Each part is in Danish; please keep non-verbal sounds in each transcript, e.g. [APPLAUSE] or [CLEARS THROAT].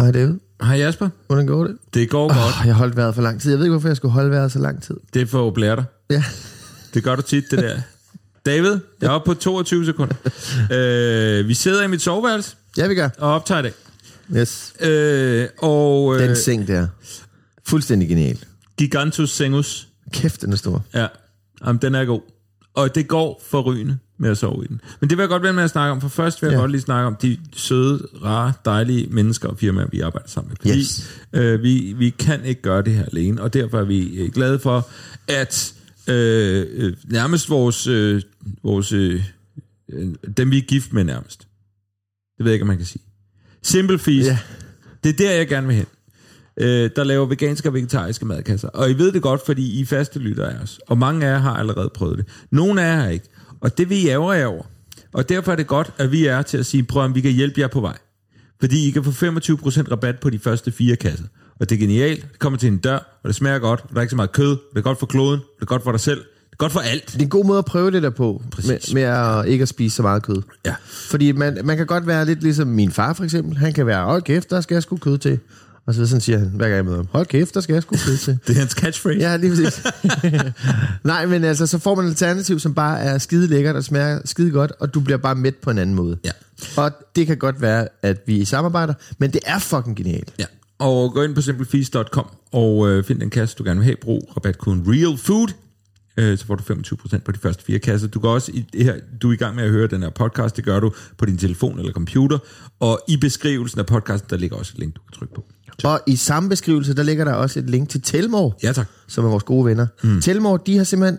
Hej David. Hej Jasper. Hvordan går det? Det går oh. godt. Jeg har holdt vejret for lang tid. Jeg ved ikke, hvorfor jeg skulle holde vejret så lang tid. Det er for at blære dig. Ja. Det gør du tit, det der. David, jeg er oppe på 22 sekunder. [LAUGHS] øh, vi sidder i mit soveværelse Ja, vi gør. og optager det. Yes. Øh, og øh, Den seng der. Fuldstændig genial. Gigantus Sengus. Kæft, den er stor. Ja, Jamen, den er god. Og det går forrygende med at sove i den. Men det vil jeg godt være med at snakke om, for først vil jeg Ja. godt lige snakke om de søde, rare, dejlige mennesker og firmaer, vi arbejder sammen med. Fordi Yes. øh, vi, vi kan ikke gøre det her alene, og derfor er vi øh, glade for, at øh, øh, nærmest vores, øh, vores øh, øh, dem vi er gift med nærmest. Det ved jeg ikke, om man kan sige. Simple Feast. Ja. Det er der, jeg gerne vil hen. Øh, der laver veganske og vegetariske madkasser. Og I ved det godt, fordi I faste lytter af os. Og mange af jer har allerede prøvet det. Nogle af jer har ikke. Og det vil I ærger jer over. Og derfor er det godt, at vi er til at sige, prøv om vi kan hjælpe jer på vej. Fordi I kan få 25% rabat på de første fire kasser. Og det er genialt. Det kommer til en dør, og det smager godt. Og der er ikke så meget kød. Det er godt for kloden. Det er godt for dig selv. Det er godt for alt. Det er en god måde at prøve det der på, Præcis. med, med at ikke at spise så meget kød. Ja. Fordi man, man kan godt være lidt ligesom min far for eksempel. Han kan være, hold kæft, der skal jeg sgu kød til. Og så sådan siger han, hver gang jeg møder ham, hold kæft, der skal jeg sgu kød til. [LAUGHS] Det er hans catchphrase. Ja, lige præcis. [LAUGHS] Nej, men altså, så får man et alternativ, som bare er skide lækkert og smager skide godt, og du bliver bare mæt på en anden måde. Ja. Og det kan godt være, at vi samarbejder, men det er fucking genialt. Ja, og gå ind på simplefeast.com og øh, find den kasse, du gerne vil have. Brug rabatkoden REALFOOD, øh, så får du 25% på de første fire kasser. Du kan også, i det her, du er i gang med at høre den her podcast, det gør du på din telefon eller computer, og i beskrivelsen af podcasten, der ligger også et link, du kan trykke på. Og i samme beskrivelse, der ligger der også et link til Telmor, Ja, tak. som er vores gode venner. Mm. Telmor, de har simpelthen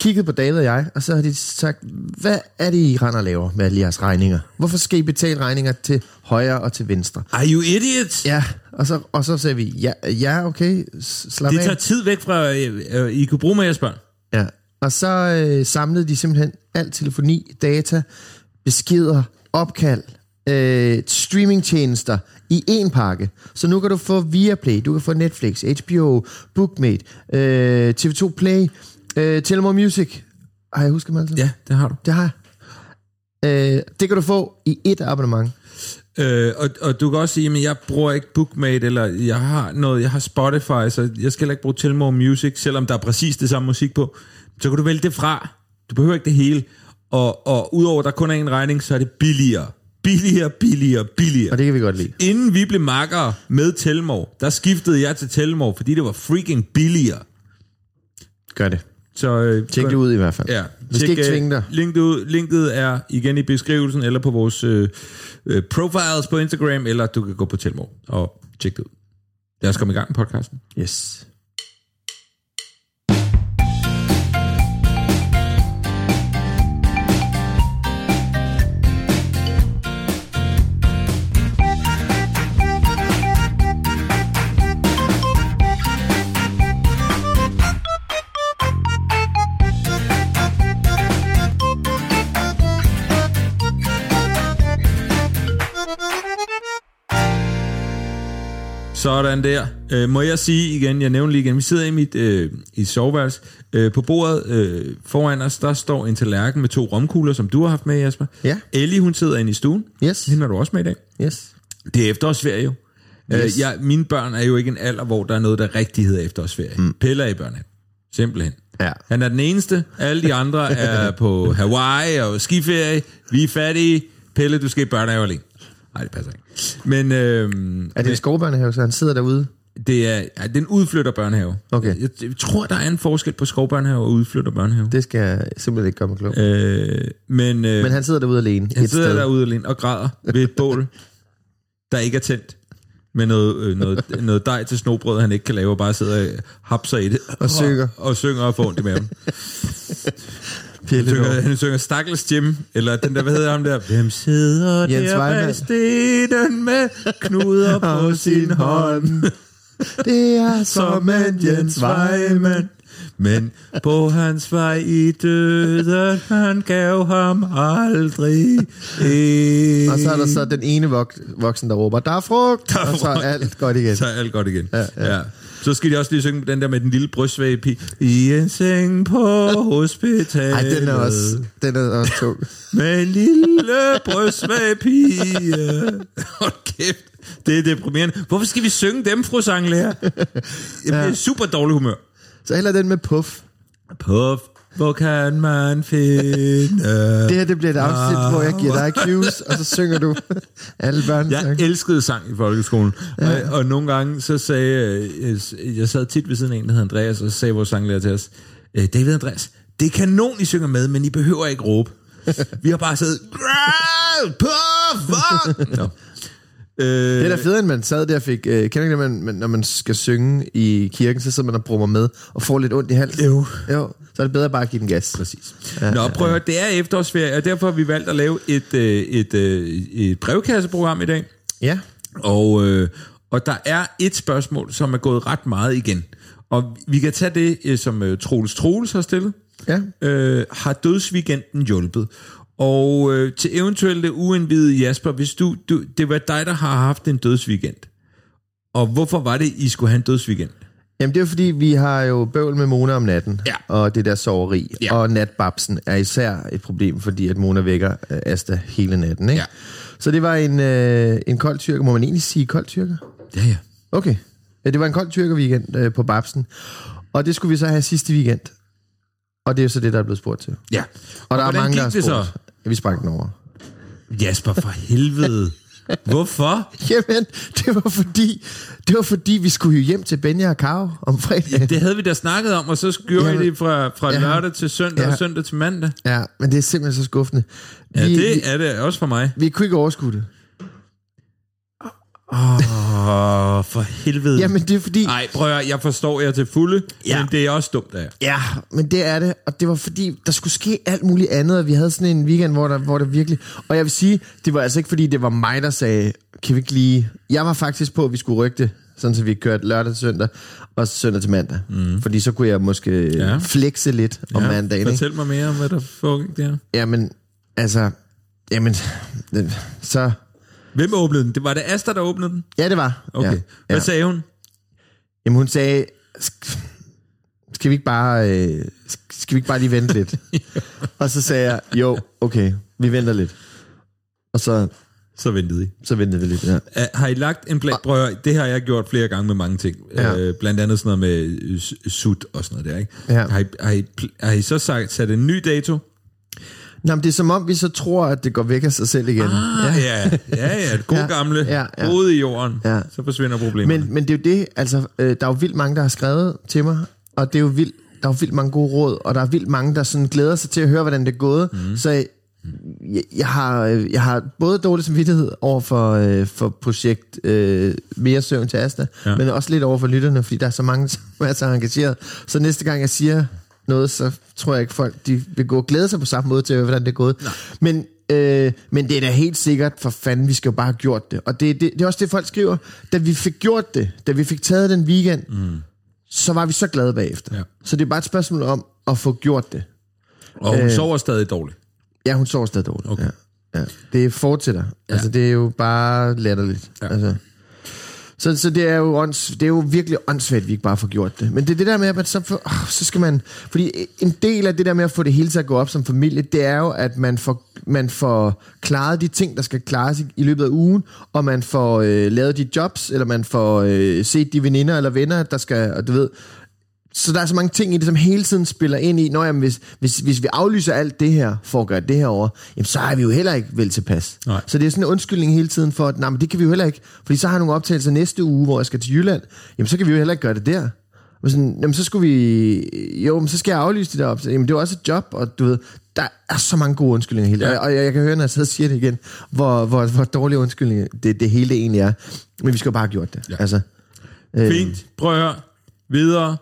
kigget på David og jeg, og så har de sagt, hvad er det, I render og laver med alle jeres regninger? Hvorfor skal I betale regninger til højre og til venstre? Are you idiots? Ja, og så, og så sagde vi, ja, ja okay, slap Det af. tager tid væk fra, øh, øh, I kunne bruge med jeres børn. Ja. Og så øh, samlede de simpelthen al telefoni, data, beskeder, opkald, øh, streamingtjenester i én pakke. Så nu kan du få Viaplay, du kan få Netflix, HBO, Bookmate, øh, TV2 Play, øh, Telmore Music. Har jeg husket alle sammen? Ja, det har du. Det har jeg. Øh, det kan du få i et abonnement. Øh, og, og du kan også sige, at jeg bruger ikke Bookmate, eller jeg har noget, jeg har Spotify, så jeg skal heller ikke bruge Telmore Music, selvom der er præcis det samme musik på. Så kan du vælge det fra. Du behøver ikke det hele. Og, og udover at der kun er en regning, så er det billigere. Billigere, billigere, billigere. Og det kan vi godt lide. Inden vi blev makkere med Telmore, der skiftede jeg til Telmore, fordi det var freaking billigere. Gør det. Så, øh, Tjek det ud i hvert fald. Ja. Vi skal ikke øh, tvinge dig. Linket, ud, linket er igen i beskrivelsen, eller på vores øh, øh, profiles på Instagram, eller du kan gå på Telmor og tjekke det ud. Lad os komme i gang med podcasten. Yes. Sådan der. Øh, må jeg sige igen, jeg nævner lige igen, vi sidder i mit øh, i soveværelse. Øh, på bordet øh, foran os, der står en tallerken med to romkugler, som du har haft med, Jasper. Ja. Ellie, hun sidder inde i stuen. Yes. Hende har du også med i dag. Yes. Det er efterårsferie jo. Yes. Øh, jeg, mine børn er jo ikke en alder, hvor der er noget, der rigtig hedder efterårsferie. Mm. Pelle er i børnehave. Simpelthen. Ja. Han er den eneste. Alle de andre er på Hawaii og skiferie. Vi er fattige. Pelle, du skal i børnehave alene. Nej, det passer ikke. Men øh, Er det en skovbørnehave, så han sidder derude? det er, ja, det er en udflytter børnehave. Okay. Jeg, jeg tror, der er en forskel på skovbørnehave og udflytter børnehave. Det skal jeg simpelthen ikke komme klog. Øh, men, øh, Men han sidder derude alene. han sidder sted. derude alene og græder ved et bål, [LAUGHS] der ikke er tændt. Med noget, øh, noget, noget dej til snobrød, han ikke kan lave, og bare sidder og hapser i det. Og synger. [LAUGHS] Og, og synger og får ondt i maven. [LAUGHS] Han synger, han synger Stakkels Jim, eller den der, hvad hedder ham der? [LAUGHS] Hvem sidder Jens der Weimann. bag stenen med knuder [LAUGHS] på sin hånd? [LAUGHS] Det er som en Jens Weimann. Men på hans vej i døden, han gav ham aldrig en. Og så er der så den ene vok- voksen, der råber, der er frugt, Der er og så er frugt. alt godt igen. Så er alt godt igen. Ja, ja. ja. Så skal de også lige synge den der med den lille brystsvage I en seng på hospitalet. Ej, den er også, den er også tung. Med en lille brystsvage pige. Hold kæft. Det er deprimerende. Hvorfor skal vi synge dem, fru sanglærer? Jeg bliver Ja. super dårlig humør. Så heller den med puff. Puff, hvor kan man finde... Det her, det bliver et afsnit, hvor jeg giver dig cues, og så synger du alle børn. Jeg elskede sang i folkeskolen, ja. og, og nogle gange så sagde jeg, jeg sad tit ved siden af en, der hed Andreas, og så sagde vores sanglærer til os, "Øh, David Andreas, det er kanon, I synger med, men I behøver ikke råbe. Vi har bare siddet! Nå. Øh, Det er da fedt, at man sad der og fik... Øh, kender ikke, når man, man, når man skal synge i kirken, så sidder man og brummer med, og får lidt ondt i halsen? Jo. Jo, så er det bedre bare at give den gas. Præcis. Ja, Nå, prøv at høre, det er efterårsferie, og derfor har vi valgt at lave et, øh, et, øh, et brevkasseprogram i dag. Ja. Og, øh, og der er et spørgsmål, som er gået ret meget igen. Og vi kan tage det, øh, som Troels Troels har stillet. Ja. Øh, har dødsweekenden hjulpet? Og øh, til eventuelle uindvidede Jasper, hvis du, du, det var dig, der har haft en dødsweekend. Og hvorfor var det, I skulle have en dødsweekend? Jamen det er fordi, vi har jo bøvl med Mona om natten, Ja. og det der soveri. Ja. Og natbabsen er især et problem, fordi at Mona vækker øh, Asta hele natten. Ikke? Ja. Så det var en, øh, en kold tyrker. Må man egentlig sige kold tyrker? Ja, ja. Okay. Ja, det var en kold tyrker weekend øh, på Babsen. Og det skulle vi så have sidste weekend. Og det er så det, der er blevet spurgt til. ja. Og, der er mange, der har spurgt. så? Ja, vi sprang den over. Jasper, for helvede. Hvorfor? [LAUGHS] Jamen, det var fordi, det var fordi vi skulle jo hjem til Benja og Karo om fredagen. Det havde vi da snakket om, og så gjorde Ja, I det fra, fra ja. lørdag til søndag Ja. og søndag til mandag. Ja, men det er simpelthen så skuffende. Ja, vi, vi, det er det også for mig. vi kunne ikke overskue det. Åh, oh, for helvede. Jamen, det er fordi... Nej, prøv at jeg forstår jer til fulde, Ja. men det er også dumt af. Ja, men det er det, og det var fordi, der skulle ske alt muligt andet, og vi havde sådan en weekend, hvor der, hvor der virkelig... Og jeg vil sige, det var altså ikke fordi, det var mig, der sagde, kan vi ikke lige... Jeg var faktisk på, at vi skulle rykke det, sådan så vi kørte lørdag til søndag, og søndag til mandag. Mm. Fordi så kunne jeg måske Ja. flexe lidt om ja, mandagen. Ikke? Fortæl mig mere om, hvad der foregik der. Jamen, altså... Jamen, så... Hvem åbnede den? Det var det Asta, der åbnede den? Ja, det var. Okay. Ja, Hvad ja. sagde hun? Jamen, hun sagde, "Sk- skal vi ikke bare, øh, sk- skal vi ikke bare lige vente lidt? [LAUGHS] og så sagde jeg, jo, okay, vi venter lidt. Og så, Så ventede I. så ventede vi lidt, ja. Uh, har I lagt en plan? Prøv at det har jeg gjort flere gange med mange ting. Ja. Uh, blandt andet sådan noget med sut og sådan noget der, ikke? Ja. Har, I, har, I, har I så sagt, sat en ny dato? Nå, men det er som om, vi så tror, at det går væk af sig selv igen. Ah, ja, ja, ja. Det [LAUGHS] gode Ja, gamle. ja, ja. Hovedet i jorden. Ja. Så forsvinder problemet. Men, men det er jo det, altså, øh, der er jo vildt mange, der har skrevet til mig, og det er jo vildt, der er jo vildt mange gode råd, og der er vildt mange, der sådan glæder sig til at høre, hvordan det er gået. Mm. Så jeg, jeg, har, øh, jeg har både dårlig samvittighed over for, øh, for projekt øh, Mere Søvn til Asta, Ja. ja. men også lidt over for lytterne, fordi der er så mange, som er så engageret. Så næste gang jeg siger noget, så tror jeg ikke folk, de vil gå og glæde sig på samme måde til, hvordan det er gået. Nej. Men, øh, men det er da helt sikkert, for fanden, vi skal jo bare have gjort det. Og det, det, det er også det, folk skriver. Da vi fik gjort det, da vi fik taget den weekend, mm. så var vi så glade bagefter. Ja. Så det er bare et spørgsmål om at få gjort det. og hun øh, sover stadig dårligt. Ja, hun sover stadig dårligt. Okay. Ja. Ja. Det fortsætter. Ja. Altså, det er jo bare latterligt. Ja. Altså. Så, så det, er jo ånds, det er jo virkelig åndssvagt, at vi ikke bare får gjort det. Men det er det der med, at man så, for, oh, så skal man... Fordi en del af det der med at få det hele til at gå op som familie, det er jo, at man får, man får klaret de ting, der skal klares i, i løbet af ugen, og man får øh, lavet de jobs, eller man får øh, set de veninder eller venner, der skal, og du ved, så der er så mange ting i det, som hele tiden spiller ind i, når jamen, hvis, hvis, hvis vi aflyser alt det her, for at gøre det her over, jamen, så er vi jo heller ikke vel tilpas. Nej. Så det er sådan en undskyldning hele tiden for, at nej, men det kan vi jo heller ikke, fordi så har jeg nogle optagelser næste uge, hvor jeg skal til Jylland, jamen så kan vi jo heller ikke gøre det der. Og sådan, jamen så skulle vi, jo, men så skal jeg aflyse det der optagelser. Jamen det er også et job, og du ved, der er så mange gode undskyldninger hele ja. Og jeg, jeg kan høre, når jeg sidder og siger det igen, hvor, hvor, hvor dårlige undskyldninger det, det hele egentlig er. Men vi skal jo bare have gjort det. Ja. Altså, øh, Fint. Prøv at høre. Videre.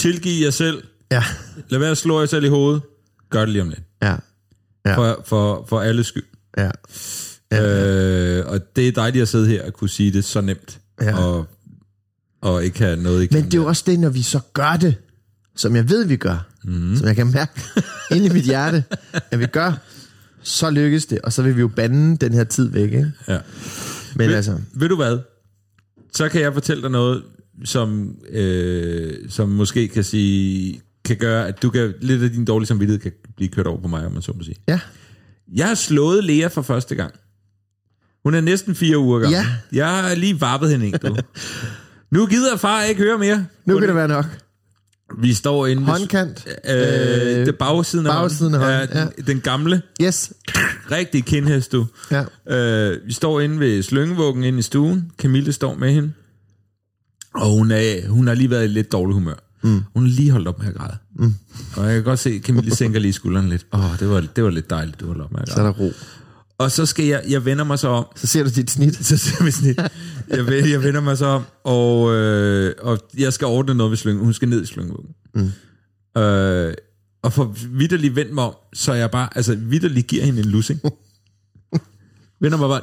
Tilgiv jer selv. Ja, Lad være at slå jer selv i hovedet. Gør det lige om lidt. ja, Ja. For, for, for alle skyld. ja. Øh, og det er dejligt at sidde her og kunne sige det så nemt. Ja. Og, og ikke have noget igennem. Men det er jo også det, når vi så gør det, som jeg ved, vi gør, mm. som jeg kan mærke [LAUGHS] inde i mit hjerte, at vi gør, så lykkes det, og så vil vi jo bande den her tid væk. Ikke? Ja. Men ved, altså, ved du hvad? Så kan jeg fortælle dig noget, som, øh, som måske kan sige kan gøre, at du kan, lidt af din dårlige samvittighed kan blive kørt over på mig, om man så må sige. ja, Jeg har slået Lea for første gang. Hun er næsten fire uger gammel. Ja. Jeg har lige vappet hende, ikke du? [LAUGHS] Nu gider far ikke høre mere. nu kan det være nok. Vi står inde... Håndkant. Øh, Øh, det bagsiden af bagsiden af hånden. hånden, Ja, den, den gamle, Yes. rigtig kindhest, du. Ja. Øh, vi står inde ved slyngevuggen inde i stuen. Camille står med hende. Og hun, er, hun har lige været i lidt dårlig humør. Mm. Hun har lige holdt op med at græde. Mm. Og jeg kan godt se, Camille sænker lige skulderen lidt. Åh, oh, det, var, det var lidt dejligt, du holdt op med at Så er græde. der ro. Og så skal jeg, jeg vender mig så om. Så ser du dit snit. [LAUGHS] Så ser sådan et, jeg, ve- jeg vender mig så om, og, øh, og jeg skal ordne noget ved slyngen. Hun skal ned i slyngevuggen. Mm. Øh, og for vidderligt vendt mig om, så jeg bare, altså vidderligt giver hende en lussing. [LAUGHS] vender mig bare,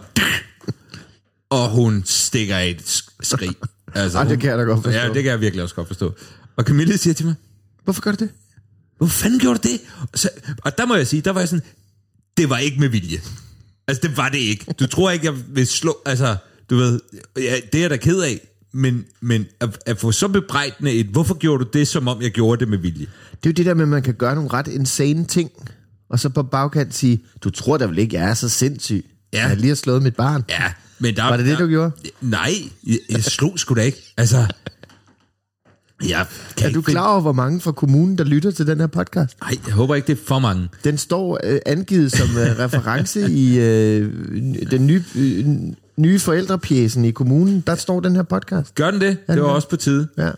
og hun stikker et sk- skrig. Altså, Ej, det kan jeg da godt forstå. Ja, det kan jeg virkelig også godt forstå. Og Camille siger til mig, Hvorfor gør du det? hvor fanden gjorde du det? Og, så, og der må jeg sige, der var jeg sådan, det var ikke med vilje. Altså, det var det ikke. Du tror ikke, jeg vil slå, altså, du ved, ja, det er jeg da ked af, men, men at, at få så bebrejdende et, hvorfor gjorde du det, som om jeg gjorde det med vilje? Det er jo det der med, at man kan gøre nogle ret insane ting, og så på bagkant sige, du tror da vel ikke, jeg er så sindssyg. Ja. Jeg lige har slået mit barn. Ja, men der, Var det det, du gjorde? Nej, jeg, jeg slog sgu da ikke. Altså, jeg kan Er du klar over, hvor mange fra kommunen, der lytter til den her podcast? Nej, jeg håber ikke, det er for mange. Den står øh, angivet som øh, [LAUGHS] reference i øh, den nye, øh, nye forældrepjæsen i kommunen. Der står den her podcast. Gør den det? Det var også på tide. Ja.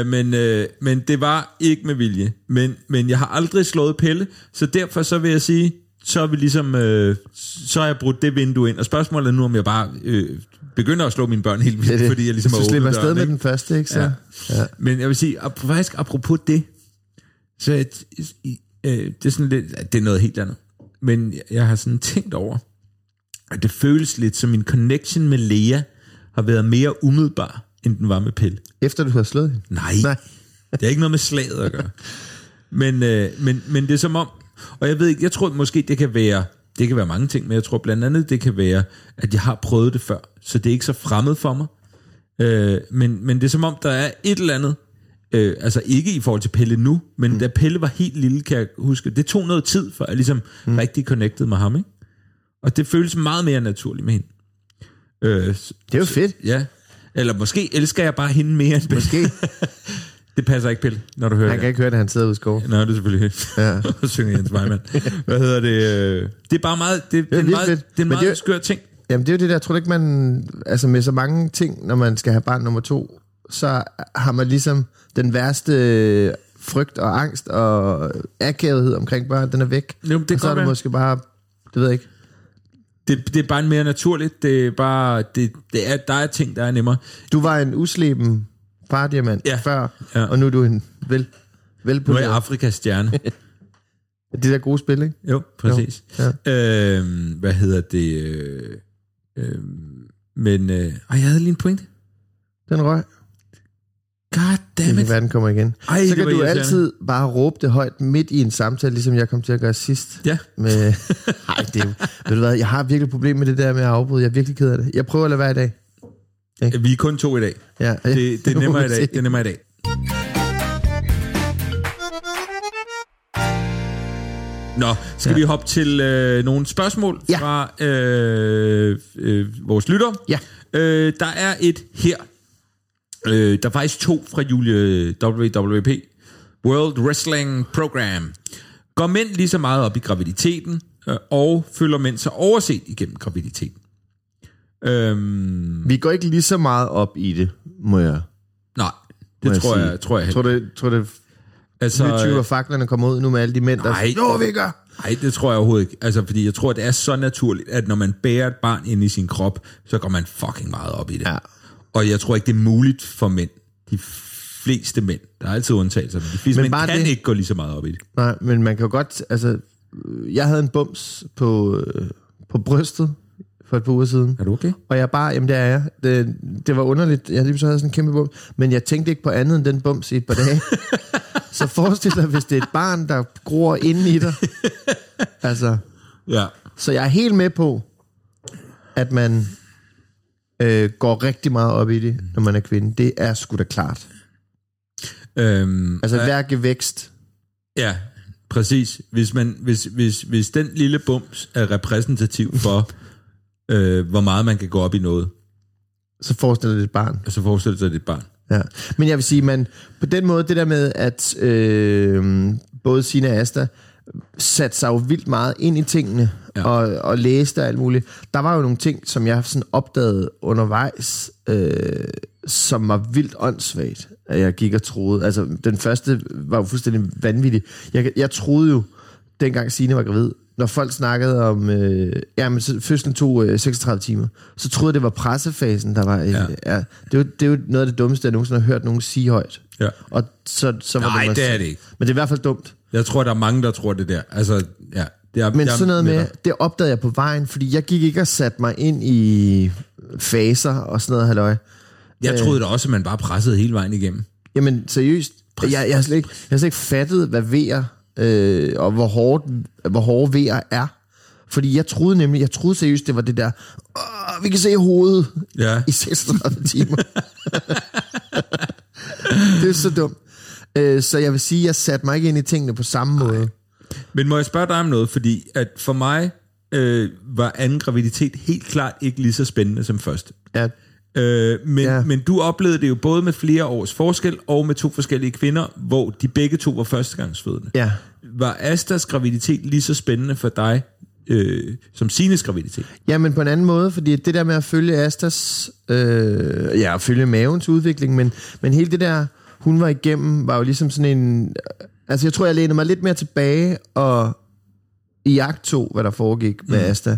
Øh, men, øh, men det var ikke med vilje. Men, men jeg har aldrig slået Pelle, så derfor så vil jeg sige, så er vi ligesom, øh, så har jeg brudt det vindue ind. Og spørgsmålet er nu, om jeg bare øh, begynder at slå mine børn helt vildt, Det det. fordi jeg ligesom har du slipper åbnet afsted med den første, ikke så? Ja. Ja. Men jeg vil sige, ap- faktisk apropos det, så det, øh, det er sådan lidt, det er noget helt andet. Men jeg- jeg har sådan tænkt over, at det føles lidt som min connection med Lea har været mere umiddelbar, end den var med Pelle. Efter du har slået hende? Nej, Nej. det er ikke noget med slaget at gøre. [LAUGHS] Men, øh, men, men det er som om, og jeg ved ikke, jeg tror måske det kan være, det kan være mange ting, men jeg tror blandt andet det kan være, at jeg har prøvet det før, så det er ikke så fremmed for mig. Øh, men, men det er som om, der er et eller andet, øh, altså ikke i forhold til Pelle nu, men mm. da Pelle var helt lille, kan jeg huske, det tog noget tid, for jeg ligesom mm. rigtig connected med ham, ikke? Og det føles meget mere naturligt med hende. Øh, Det er jo fedt. Ja. Eller måske elsker jeg bare hende mere end Pelle. Måske. [LAUGHS] Det passer ikke, Pelle, når du hører Han det. kan ikke høre, at han sidder ude i skoven. Nå, det er selvfølgelig Ja. [LAUGHS] Og synger Jens Weimann. Hvad hedder det? Det er bare meget, det, det er en meget, det er en Men det meget er- skør ting. Jamen det er jo det der, jeg tror ikke man, altså med så mange ting, når man skal have barn nummer to, så har man ligesom den værste øh, frygt og angst og akavethed omkring børn, den er væk. Jo, det og så er være. måske bare, det ved jeg ikke. Det, det er bare mere naturligt. Det er bare, det, det er, der er ting, der er nemmere. Du var en usleben fardiamant Ja. før, Ja. og nu er du en vel, Nu er jeg. Afrikas stjerne. [LAUGHS] Det der gode spil, ikke? Jo, præcis. Jo, Ja. Øhm, hvad hedder det? Øh, øh, men, øh, ej, jeg havde lige en pointe. Den røg. God Det kan it. være, den kommer igen. Ej, så kan du altid bare råbe det højt midt i en samtale, ligesom jeg kom til at gøre sidst. Ja. Med, [LAUGHS] ej, det er, ved du hvad, jeg har virkelig problem med det der med at afbryde. Jeg er virkelig ked af det. Jeg prøver at lade være i dag. Vi er kun to i dag. Ja, Det, det er [LAUGHS] nemmere i dag. Det er nemmere i dag. Nå, skal ja. vi hoppe til øh, nogle spørgsmål Ja. fra øh, øh, vores lytter? Ja. Øh, der er et her. Øh, der er faktisk to fra Julie WWP. World Wrestling Program. Går mænd lige så meget op i graviditeten, øh, og føler mænd sig overset igennem graviditeten? Øhm, Vi går ikke lige så meget op i det, må jeg, nej, må det tror sige. jeg, tror jeg Tror heller. det, tror det Altså, nye 20 faklerne kommer ud nu med alle de mænd, der Nej. Jo, vi gør! Nej, det tror jeg overhovedet ikke. Altså, fordi jeg tror, det er så naturligt, at når man bærer et barn ind i sin krop, så går man fucking meget op i det. Ja. Og jeg tror ikke, det er muligt for mænd. De fleste mænd. Der er altid undtagelser, men de fleste Men mænd bare kan det- ikke gå lige så meget op i det. Nej, men man kan jo godt, altså, øh, jeg havde en bums på, øh, på brystet for et par uger siden. Er du okay? Og jeg bare, jamen det er jeg. Det, det var underligt. Jeg lige så havde sådan en kæmpe bums. Men jeg tænkte ikke på andet end den bums i et par dage. [LAUGHS] så forestil dig, hvis det er et barn, der gror inde i dig. altså, Ja. så jeg er helt med på, at man øh, går rigtig meget op i det, når man er kvinde. Det er sgu da klart. Øhm, Altså hver gevækst. ja, præcis. Hvis, man, hvis, hvis, hvis den lille bums er repræsentativ for, [LAUGHS] øh, hvor meget man kan gå op i noget, Så forestiller det et barn. så forestil dig, at det et barn. Ja. Men jeg vil sige, man på den måde, det der med, at øh, både Sina og Asta satte sig jo vildt meget ind i tingene, Ja. og, og læste og alt muligt. Der var jo nogle ting, som jeg sådan opdagede undervejs, øh, som var vildt åndssvagt, at jeg gik og troede. Altså, den første var jo fuldstændig vanvittig. Jeg, jeg troede jo, dengang Signe var gravid, når folk snakkede om, øh, ja, men så, fødslen tog øh, 36 timer, så troede jeg, det var pressefasen, der var... Øh, Ja. ja. Det, er det er jo noget af det dummeste, jeg nogensinde har hørt nogen sige højt. Ja. Og så, så var Nej, mig det er det ikke. Men det er i hvert fald dumt. Jeg tror, der er mange, der tror det der. Altså, ja. Det er, Men jeg sådan noget med, dig. det opdagede jeg på vejen, fordi jeg gik ikke og satte mig ind i faser og sådan noget, halløj. Jeg troede da også, at man bare pressede hele vejen igennem. Jamen seriøst, jeg, jeg, har slet ikke, jeg har slet ikke fattet, hvad vejer, øh, og hvor, hårdt, hvor hårde vejer er. Fordi jeg troede nemlig, jeg troede seriøst, det var det der, Åh, vi kan se hovedet Ja. i 36 timer. [LAUGHS] det er så dumt. Øh, så jeg vil sige, jeg satte mig ikke ind i tingene på samme måde. Men må jeg spørge dig om noget? Fordi at for mig øh, var anden graviditet helt klart ikke lige så spændende som første. Ja, Øh, men, ja. Men du oplevede det jo både med flere års forskel og med to forskellige kvinder, hvor de begge to var førstegangsfødende. ja. Var Astas graviditet lige så spændende for dig øh, som Sines graviditet? Ja, men på en anden måde, fordi det der med at følge Astas, øh, ja, at følge mavens udvikling, men, men hele det der, hun var igennem, var jo ligesom sådan en, altså jeg tror, jeg lænede mig lidt mere tilbage og i akt to, hvad der foregik med mm. Asta.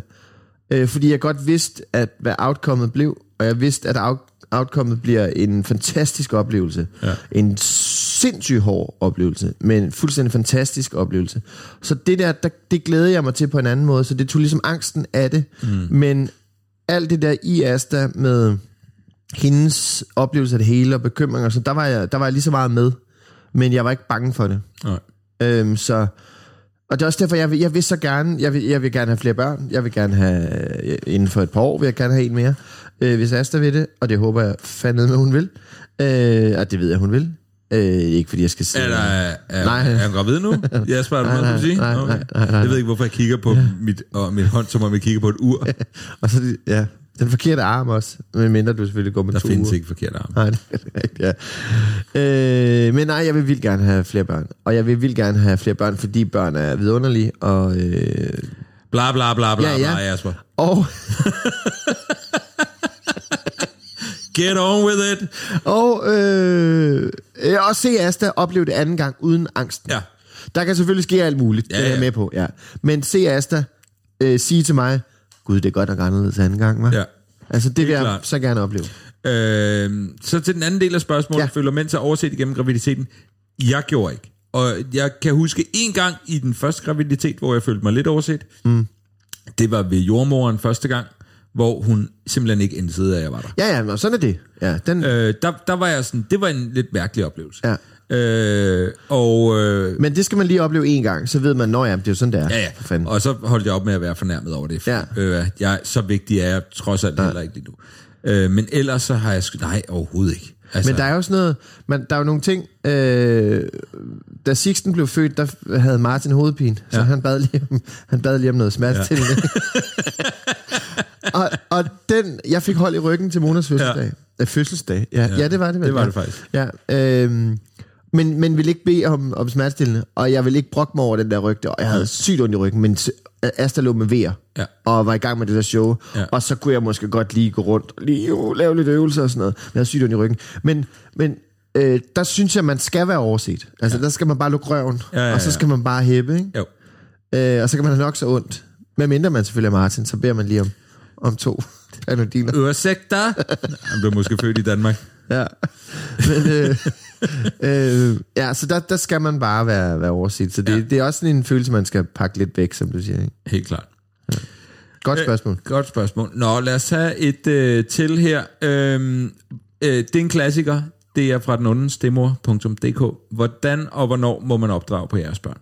Øh, fordi jeg godt vidste, at hvad outcomeet blev, og jeg vidste, at out, outcomeet bliver en fantastisk oplevelse. Ja. En sindssygt hård oplevelse, men en fuldstændig fantastisk oplevelse. Så det der, der, det glæder jeg mig til på en anden måde, så det tog ligesom angsten af det. Mm. Men alt det der i Asta med hendes oplevelse af det hele og bekymringer, så der var jeg, der var jeg lige så meget med, men jeg var ikke bange for det. Nej. Øhm, så, og det er også derfor, jeg vil, jeg vil så gerne, jeg vil, jeg vil gerne have flere børn. Jeg vil gerne have, øh, inden for et par år, vil jeg gerne have en mere. Øh, hvis Asta vil det, og det håber jeg fandme hun vil. Øh, og det ved jeg, hun vil. Øh, ikke fordi jeg skal sige... Er, der, er, Nej. er han gravid nu? Jasper, er du Nej, noget, du nej, sige? nej, Okay. nej, nej, nej. Jeg ved ikke, hvorfor jeg kigger på mit, og min hånd, som om jeg kigger på et ur. [LAUGHS] Og så, ja, den forkerte arm også. Men mindre du selvfølgelig går med Der to findes uger. ikke forkert arm. Nej, [LAUGHS] det er rigtigt, ja. Øh, men nej, jeg vil vildt gerne have flere børn. Og jeg vil vildt gerne have flere børn, fordi børn er vidunderlige. Og, øh, Bla, bla, bla, bla, Ja, ja. bla, Jasper. og, [LAUGHS] Get on with it. og øh, også se Asta opleve det anden gang uden angsten. Ja. Der kan selvfølgelig ske alt muligt, ja, det er jeg ja. med på. Ja. Men se Asta øh, sige til mig, Gud, det er godt nok anderledes anden gang, hva'? Ja. Altså, det vil jeg klart. så gerne opleve. Øh, så til den anden del af spørgsmålet, ja. Føler mænd sig overset igennem graviditeten? Jeg gjorde ikke. Og jeg kan huske en gang i den første graviditet, hvor jeg følte mig lidt overset. Mm. Det var ved jordmoren første gang, hvor hun simpelthen ikke indsede, at jeg var der. Ja, ja, men sådan er det. Ja, den, Øh, der, der var jeg sådan, det var en lidt mærkelig oplevelse. ja. Øh, og øh, Men det skal man lige opleve en gang, så ved man, når ja, det er jo sådan, det er. ja, For fanden. ja. Og så holdt jeg op med at være fornærmet over det. Ja. Øh, jeg, så vigtig er jeg trods alt heller ikke lige nu. Øh, men ellers så har jeg sgu, nej, overhovedet ikke. Altså, Men der er jo sådan noget, man, der er jo nogle ting, øh, da Sixten blev født, der havde Martin hovedpine, så Ja. han bad lige om, han bad lige om noget smertestillende. [LAUGHS] og, og den, jeg fik hold i ryggen til Monas fødselsdag. Ja. Øh, fødselsdag, ja, ja. ja, det var det vel. det var ja. det faktisk. Ja, øh, men, men vil ikke bede om, om smertestillende, og jeg vil ikke brokke mig over den der rygte, og jeg havde sygt ondt i ryggen, men Asta lå med vejer, Ja. og var i gang med det der show, Ja. og så kunne jeg måske godt lige gå rundt, og lige uh, lave lidt øvelser og sådan noget, men jeg havde sygt ondt i ryggen. Men, men øh, der synes jeg, man skal være overset. Altså, ja. der skal man bare lukke røven, Ja, ja, og så ja. skal man bare hæppe, ikke? Jo. Øh, og så kan man have nok så ondt. Men mindre man selvfølgelig er Martin, så beder man lige om, om to [LAUGHS] panodiner. Ursäkta. Han blev måske født i Danmark. Ja. Men, øh, [LAUGHS] øh, ja, så der, der skal man bare være, være overset. Så det, Ja. ja. det er også sådan en følelse, man skal pakke lidt væk, som du siger. Ikke? Helt klart. Godt spørgsmål. Øh, godt spørgsmål. Nå, lad os have et øh, til her. Øhm, øh, det er en klassiker. Det er fra den onde stemor.dk. Hvordan og hvornår må man opdrage på jeres børn?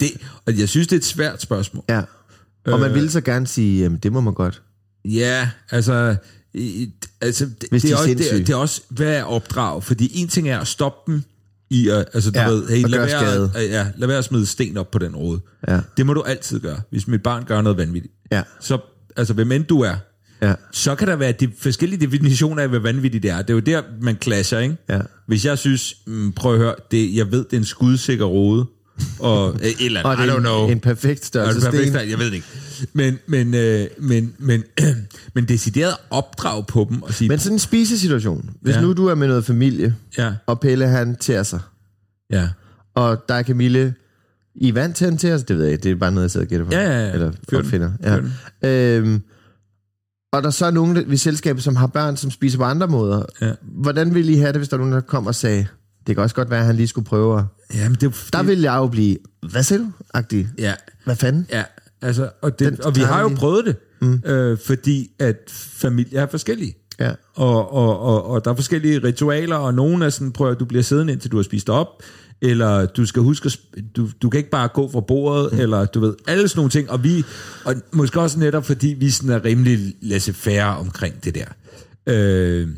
Det, og jeg synes, det er et svært spørgsmål. Ja. Og man Øh. ville så gerne sige, jamen det må man godt. Ja, altså... i- altså det, Hvis det, de er er også, det, det er også, hvad er opdrag? Fordi en ting er at stoppe dem i at, altså du Ja, ved, hey, lad være, skade. øh, ja, lad være at smide sten op på den rode. Ja. Det må du altid gøre, hvis mit barn gør noget vanvittigt. Ja. Så, altså, hvem end du er, Ja. så kan der være de forskellige definitioner af, hvad vanvittigt det er. Det er jo der, man clasher, ikke? Ja. Hvis jeg synes, mm, prøv at høre, det, jeg ved, det er en skudsikker rode, og [LAUGHS] eller Og det I er don't know. en, en perfekt det størrelse er perfekt, sten. jeg ved det ikke. Men, men, øh, men, men, [CLEARS THROAT] men decideret opdrag på dem og sige, Men sådan en spisesituation. Hvis Ja. nu du er med noget familie, ja, og Pelle han tærer sig, ja, og der er Camille i er vant til at tære sig, det ved jeg ikke, det er bare noget, jeg sidder og gætter på. Ja, ja, ja. Eller opfinder. Ja. Øhm, og der så er nogen ved selskabet, som har børn, som spiser på andre måder. Ja. Hvordan ville I have det, hvis der var nogen, der kom og sagde, det kan også godt være, at han lige skulle prøve at... ja, men det, jo- Der det, ville jeg jo blive, hvad siger du? Agtig. ja, Hvad fanden? ja, altså, og, det, Den og vi har jo prøvet det, mm. øh, fordi at familier er forskellige. Ja. Og, og, og, og der er forskellige ritualer, og nogle er sådan, prøv at du bliver siddende indtil du har spist op, eller du skal huske, du, du kan ikke bare gå fra bordet, mm. eller du ved, alle sådan nogle ting, og vi, og måske også netop fordi vi sådan er rimelig laissez-faire omkring det der, øh,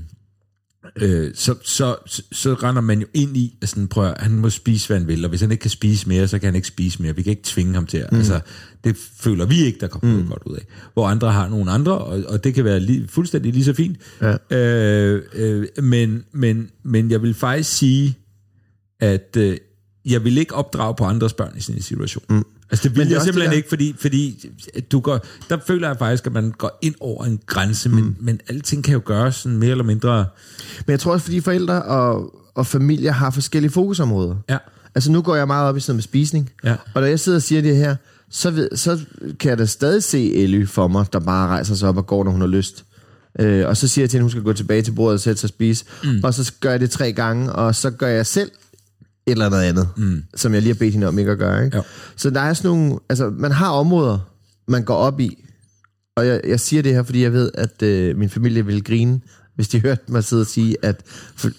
øh, så, så, så, så render man jo ind i, at sådan, prøv at, han må spise, hvad han vil, og hvis han ikke kan spise mere, så kan han ikke spise mere. Vi kan ikke tvinge ham til mm. altså, det føler vi ikke, der kommer mm. godt ud af. Hvor andre har nogle andre, og, og det kan være lige, fuldstændig lige så fint. Ja. Øh, øh, men, men, men jeg vil faktisk sige, at øh, jeg vil ikke opdrage på andres børn i sådan en situation. Mm. Altså det vil Men det er jeg simpelthen det der- ikke, fordi, fordi du går, der føler jeg faktisk, at man går ind over en grænse, men, mm. men alting kan jo gøres sådan mere eller mindre... Men jeg tror også, fordi forældre og, og familier har forskellige fokusområder. Ja. Altså nu går jeg meget op i sådan noget med spisning. Ja. Og da jeg sidder og siger det her, så, ved, så kan jeg da stadig se Elly for mig, der bare rejser sig op og går, når hun har lyst. Øh, og så siger jeg til hende, hun skal gå tilbage til bordet og sætte sig og spise. Mm. Og så gør jeg det tre gange, og så gør jeg selv eller andet andet, mm. som jeg lige har bedt hende om ikke at gøre. Ikke? Jo. Så der er sådan nogle, altså man har områder, man går op i. Og jeg, jeg siger det her, fordi jeg ved, at øh, min familie vil grine, hvis de [LAUGHS] hørte mig sidde og sige, at,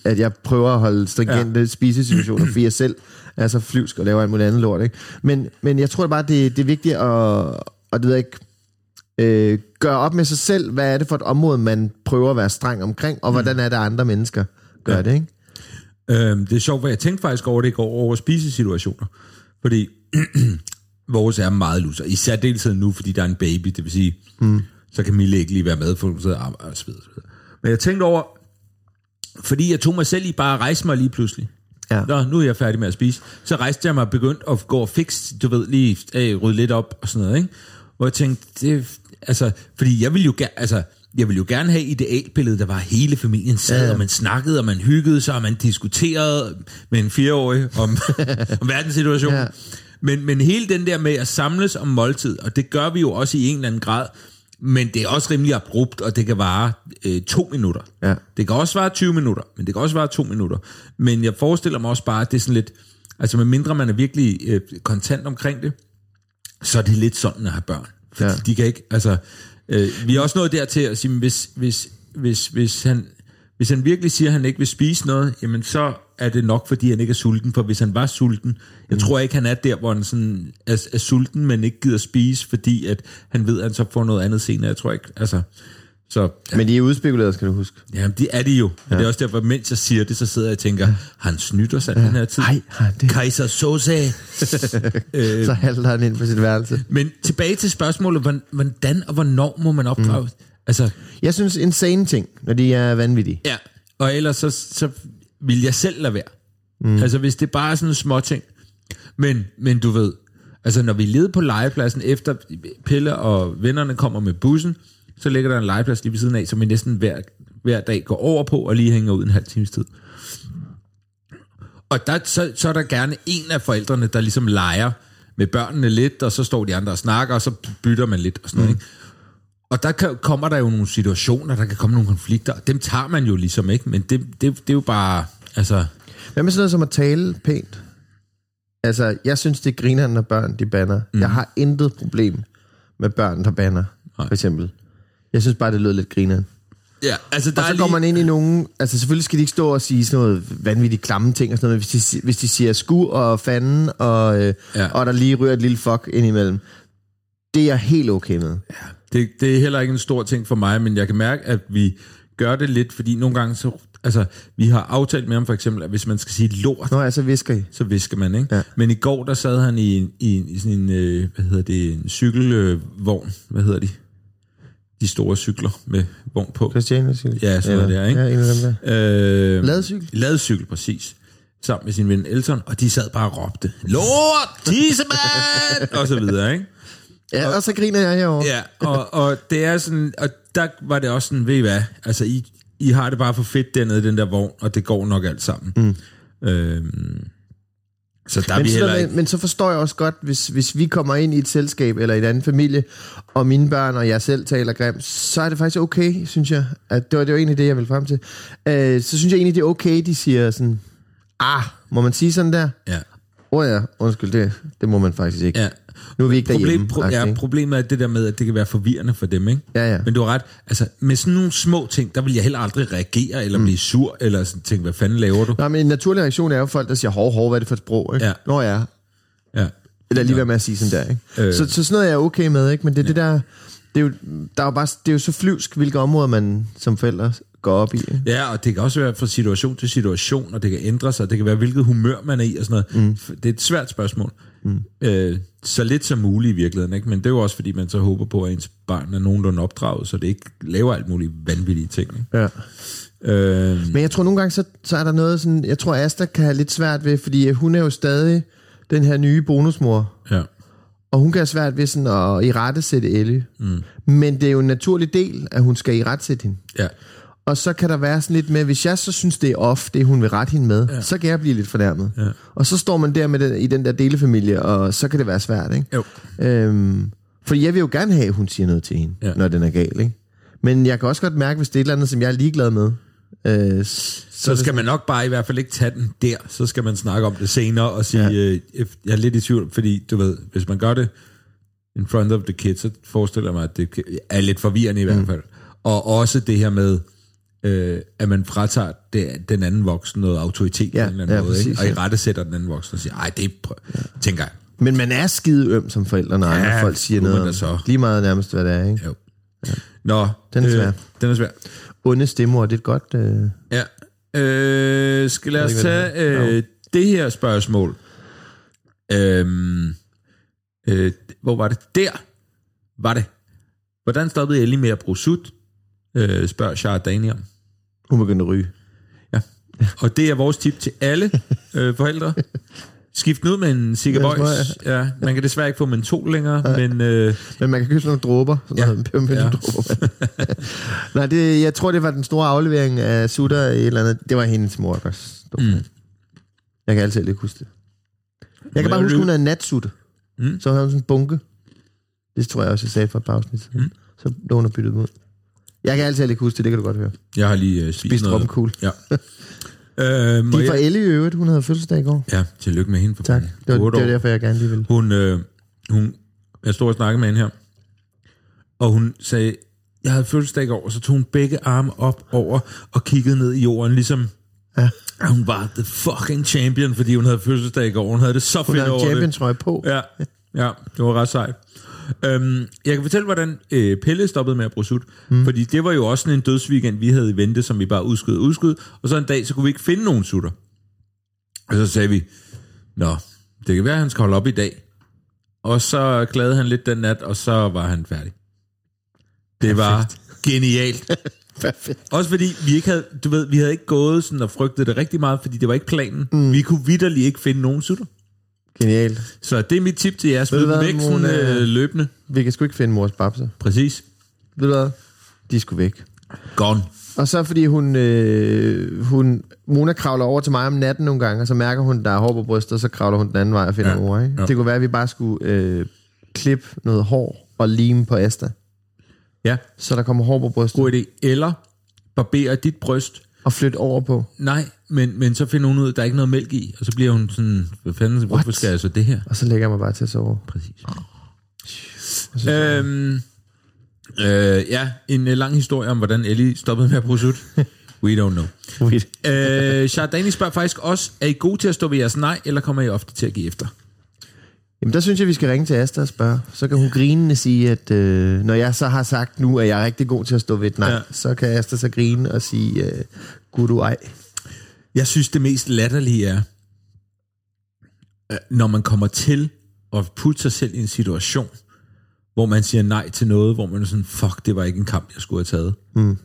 at jeg prøver at holde stringente ja. spisesituationer, fordi jeg selv er så flyvsk og laver alt muligt andet lort. Ikke? Men, men jeg tror bare, det, det er vigtigt at, at det ved jeg ikke, øh, gøre op med sig selv, hvad er det for et område, man prøver at være streng omkring, og hvordan er det, andre mennesker gør ja. det, ikke? Øhm, det er sjovt, for jeg tænkte faktisk over det i går over spisesituationer. Fordi [CLEARS THROAT] vores er meget luser. I særdeleshed nu, fordi der er en baby, det vil sige, mm. så kan Mille ikke lige være med, for hun sidder og arbejder og så videre, så videre. Men jeg tænkte over, fordi jeg tog mig selv i bare at rejse mig lige pludselig. Ja. Nå, nu er jeg færdig med at spise. Så rejste jeg mig og begyndte at gå og fikse, du ved, lige øh, rydde lidt op og sådan noget, ikke? Hvor jeg tænkte, det, altså, fordi jeg ville jo gerne, altså, jeg ville jo gerne have idealbilledet, der var hele familien sad, ja, og man snakkede, og man hyggede sig, og man diskuterede med en fireårig om, [LAUGHS] om verdenssituationen. Ja. Men, men hele den der med at samles om måltid, og det gør vi jo også i en eller anden grad, men det er også rimelig abrupt, og det kan vare øh, to minutter. Ja. Det kan også vare 20 minutter, men det kan også vare to minutter. Men jeg forestiller mig også bare, at det er sådan lidt, altså med mindre man er virkelig øh, kontant omkring det, så er det lidt sådan at have børn. Fordi. Ja. de kan ikke, altså, øh, vi er også nået dertil at sige, hvis, hvis, hvis, hvis, han, hvis han virkelig siger, at han ikke vil spise noget, jamen så er det nok, fordi han ikke er sulten. For hvis han var sulten, jeg Mm. tror ikke, han er der, hvor han sådan er, er sulten, men ikke gider spise, fordi at han ved, at han så får noget andet senere. Jeg tror ikke, altså... Så Men de er udspekuleret, skal du huske. Ja, det er de jo. Ja. Det er også derfor, mens jeg siger det, så sidder jeg og tænker, har han snydt os af den her tid? Ej, har han det? Kaiser Soze. [LAUGHS] øh, Så halter han ind på sit værelse. men tilbage til spørgsmålet, hvordan- og hvornår må man opdrage? Mm. Altså, Jeg synes insane ting, når de er vanvittige. ja. Og ellers så, så vil jeg selv lade være. Mm. Altså hvis det bare er sådan små ting. Men, men du ved, altså når vi leder på legepladsen, efter Pelle og vennerne kommer med bussen, så ligger der en legeplads lige ved siden af, som vi næsten hver, hver dag går over på, og lige hænger ud en halv times tid. Og der, så, så er der gerne en af forældrene, der ligesom leger med børnene lidt, og så står de andre og snakker, og så bytter man lidt og sådan noget. Ikke? Og der kan, kommer der jo nogle situationer, der kan komme nogle konflikter, og dem tager man jo ligesom ikke, men det, det, det er jo bare, altså... Hvad med sådan noget som at tale pænt? Altså, jeg synes, det griner, når børn de banner. Mm. Jeg har intet problem med børn, der banner, for eksempel. Jeg synes bare, det lød lidt griner. Ja, altså der Og så lige, man ind i nogen... Altså, selvfølgelig skal de ikke stå og sige sådan noget vanvittigt klamme ting og sådan noget. Hvis de, hvis de siger sku og fanden, og, øh, Ja. ja. og der lige ryger et lille fuck ind imellem. Det er jeg helt okay med. det, det er heller ikke en stor ting for mig, men jeg kan mærke, at vi gør det lidt, fordi nogle gange så... Altså, vi har aftalt med ham for eksempel, at hvis man skal sige lort, Nå, altså visker I. så visker man, ikke? Ja. Men i går, der sad han i, en- i, en- i sådan en, øh, hvad hedder det, en cykelvogn, hvad hedder de? De store cykler med vogn på. Christiane cykel. Ja, sådan noget der, ikke? Ja, en af dem der. Øh, Ladecykel? Ladecykel, præcis. Sammen med sin ven Elton, og de sad bare og råbte, lort, tissemand, [LAUGHS] og så videre, ikke? Ja, og så griner jeg herovre. Ja, og, og det er sådan, og der var det også sådan, ved I hvad, altså I, I har det bare for fedt dernede i den der vogn, og det går nok alt sammen. Mm. Øhm, så der er Men, vi heller så, ikke... men så forstår jeg også godt, hvis, hvis vi kommer ind i et selskab eller i en anden familie, og mine børn og jeg selv taler grimt, så er det faktisk okay, synes jeg. At det, var, det var egentlig det, jeg ville frem til. Øh, så synes jeg egentlig, det er okay, de siger sådan, ah, må man sige sådan der? Ja. Åh oh ja, undskyld, det, det må man faktisk ikke. Ja. Nu er vi ikke derhjemme. Problem, pro, ja, problemet er det der med, at det kan være forvirrende for dem, ikke? Ja, ja. Men du har ret. Altså, med sådan nogle små ting, der vil jeg heller aldrig reagere, eller blive sur, eller sådan tænke, hvad fanden laver du? Nej, men en naturlig reaktion er jo folk, der siger, hov, hov, hvad er det for et sprog? Ikke? Ja. Nå ja, Ja. Eller lige være med at sige sådan der, ikke? Øh. Så, så sådan noget er jeg okay med, ikke? Men det er ja. det der... Det er, jo, der er jo bare, det er jo så flyvsk, hvilke områder man som forældre går op i. Ja, og det kan også være fra situation til situation, og det kan ændre sig. Det kan være, hvilket humør man er i, og sådan noget. Mm. Det er et svært spørgsmål. Mm. Øh, så lidt som muligt i virkeligheden, ikke? Men det er jo også, fordi man så håber på, at ens barn er nogenlunde opdraget, så det ikke laver alt muligt vanvittige ting. Ikke? Ja. Øh, Men jeg tror nogle gange, så, så er der noget sådan... Jeg tror, Asta kan have lidt svært ved, fordi hun er jo stadig den her nye bonusmor. ja. Og hun kan have svært ved sådan at i rette sætte Ellie. Mm. Men det er jo en naturlig del, at hun skal i rette sætte hende. ja. Og så kan der være sådan lidt med, hvis jeg så synes, det er off, det hun vil rette hende med, ja. så kan jeg blive lidt fornærmet. Ja. Og så står man der med den, i den der delefamilie, og så kan det være svært, ikke? Jo. Øhm, fordi jeg vil jo gerne have, at hun siger noget til hende, Ja. når den er gal, ikke? Men jeg kan også godt mærke, hvis det er et eller andet, som jeg er ligeglad med, øh, så, Så skal man nok bare i hvert fald ikke tage den der. Så skal man snakke om det senere og sige, ja. øh, jeg er lidt i tvivl, fordi du ved, hvis man gør det in front of the kids, så forestiller jeg mig, at det er lidt forvirrende i hvert fald. Og også det her med, øh, at man fratager det, den anden voksen noget autoritet Ja, på en eller anden ja, måde, præcis, ikke? og i ja. rette sætter den anden voksen og siger, ej, det er, ja. tænker jeg. Men man er skide øm som forældre, når Ja, folk siger noget. så. Lige meget nærmest, hvad det er, ikke? Jo. Nå, Den er svær. Øh, den er svær. Onde stemmer, det er godt... Øh, Ja. Øh, skal lad os Jeg tage øh, det her spørgsmål. Øhm, øh, hvor var det? Der var det. Hvordan stoppede Ellie med at bruge sut? Øh, spørger Shara Dani om. Hun begyndte at ryge. Ja. Og det er vores tip til alle [LAUGHS] øh, forældre. Skift ud med en cigaboys. Med Ja, man kan desværre ikke få mentol længere, men øh, Men man kan købe sådan nogle dråber. Sådan Ja. ja. noget peppermint-dråber. [LAUGHS] Nej, det, jeg tror, det var den store aflevering af sutter i et eller andet. Det var hendes mor, stod mm. Jeg kan altid ikke huske det. Jeg kan bare huske, hun er en natsutte. Mm. Mm. Så havde hun sådan en bunke. Det tror jeg også, jeg sagde for et par afsnit. Mm. Så blev hun og byttet dem ud. Jeg kan altid ikke huske det, det kan du godt høre. jeg har lige øh, spist, Spist noget. romkugle. Ja. [LAUGHS] øh, må Det er fra Elle i øvrigt. Hun havde fødselsdag i går. ja, tillykke med hende. For Tak. Det var, det var derfor, jeg gerne lige ville. Hun, øh, hun, jeg stod og snakkede med hende her, og hun sagde, jeg havde fødselsdag i går, og så tog hun begge arme op over og kiggede ned i jorden, ligesom Ja. hun var the fucking champion, fordi hun havde fødselsdag i går. Hun havde det så Hun fedt havde over en det. championtrøje på. Ja, ja, det var ret sejt. Øhm, jeg kan fortælle, hvordan øh, Pelle stoppede med at bruge sut. Mm. Fordi det var jo også sådan en dødsweekend, vi havde i vente, som vi bare udskød og udskød. Og så en dag, så kunne vi ikke finde nogen sutter. Og så sagde vi, Nå, det kan være, at han skal holde op i dag. Og så klagede han lidt den nat, og så var han færdig. Det var genialt. [LAUGHS] Perfekt. Også fordi vi ikke havde, du ved, vi havde ikke gået sådan og frygtet det rigtig meget, fordi det var ikke planen. Mm. Vi kunne vidderligt ikke finde nogen sutter. Genialt. Så det er mit tip til jer. Smid dem væk sådan, øh, løbende. Vi kan sgu ikke finde mors babser. Præcis. Ved du hvad? De skulle væk. Gone. Og så fordi hun, øh, hun, Mona kravler over til mig om natten nogle gange, og så mærker hun, der er hår på brystet, og så kravler hun den anden vej og finder ja. mor. Ikke? ja. Det kunne være, at vi bare skulle øh, klippe noget hår og lime på Asta, Ja, så der kommer hår på brystet, god idé. Eller barbere dit bryst. Og flytte over på. Nej, men, men så finder hun ud, at der er ikke noget mælk i. Og så bliver hun sådan, hvad fanden, hvorfor What? skal jeg så det her? Og så lægger jeg mig bare til at sove. Præcis. Så, Øhm, øh, ja, en øh, lang historie om, hvordan Ellie stoppede med at bruge sut. [LAUGHS] We don't know. Weird. Øh, Chardani spørger faktisk også, er I gode til at stå ved jeres nej, eller kommer I ofte til at give efter? Jamen, der synes jeg, vi skal ringe til Asta og spørge. Så kan hun grinende sige, at øh, når jeg så har sagt nu, at jeg er rigtig god til at stå ved et nej, Ja. så kan Asta så grine og sige, øh, gud du ej. Jeg synes, det mest latterlige er, når man kommer til at putte sig selv i en situation, hvor man siger nej til noget, hvor man er sådan, fuck, det var ikke en kamp, jeg skulle have taget. Mm.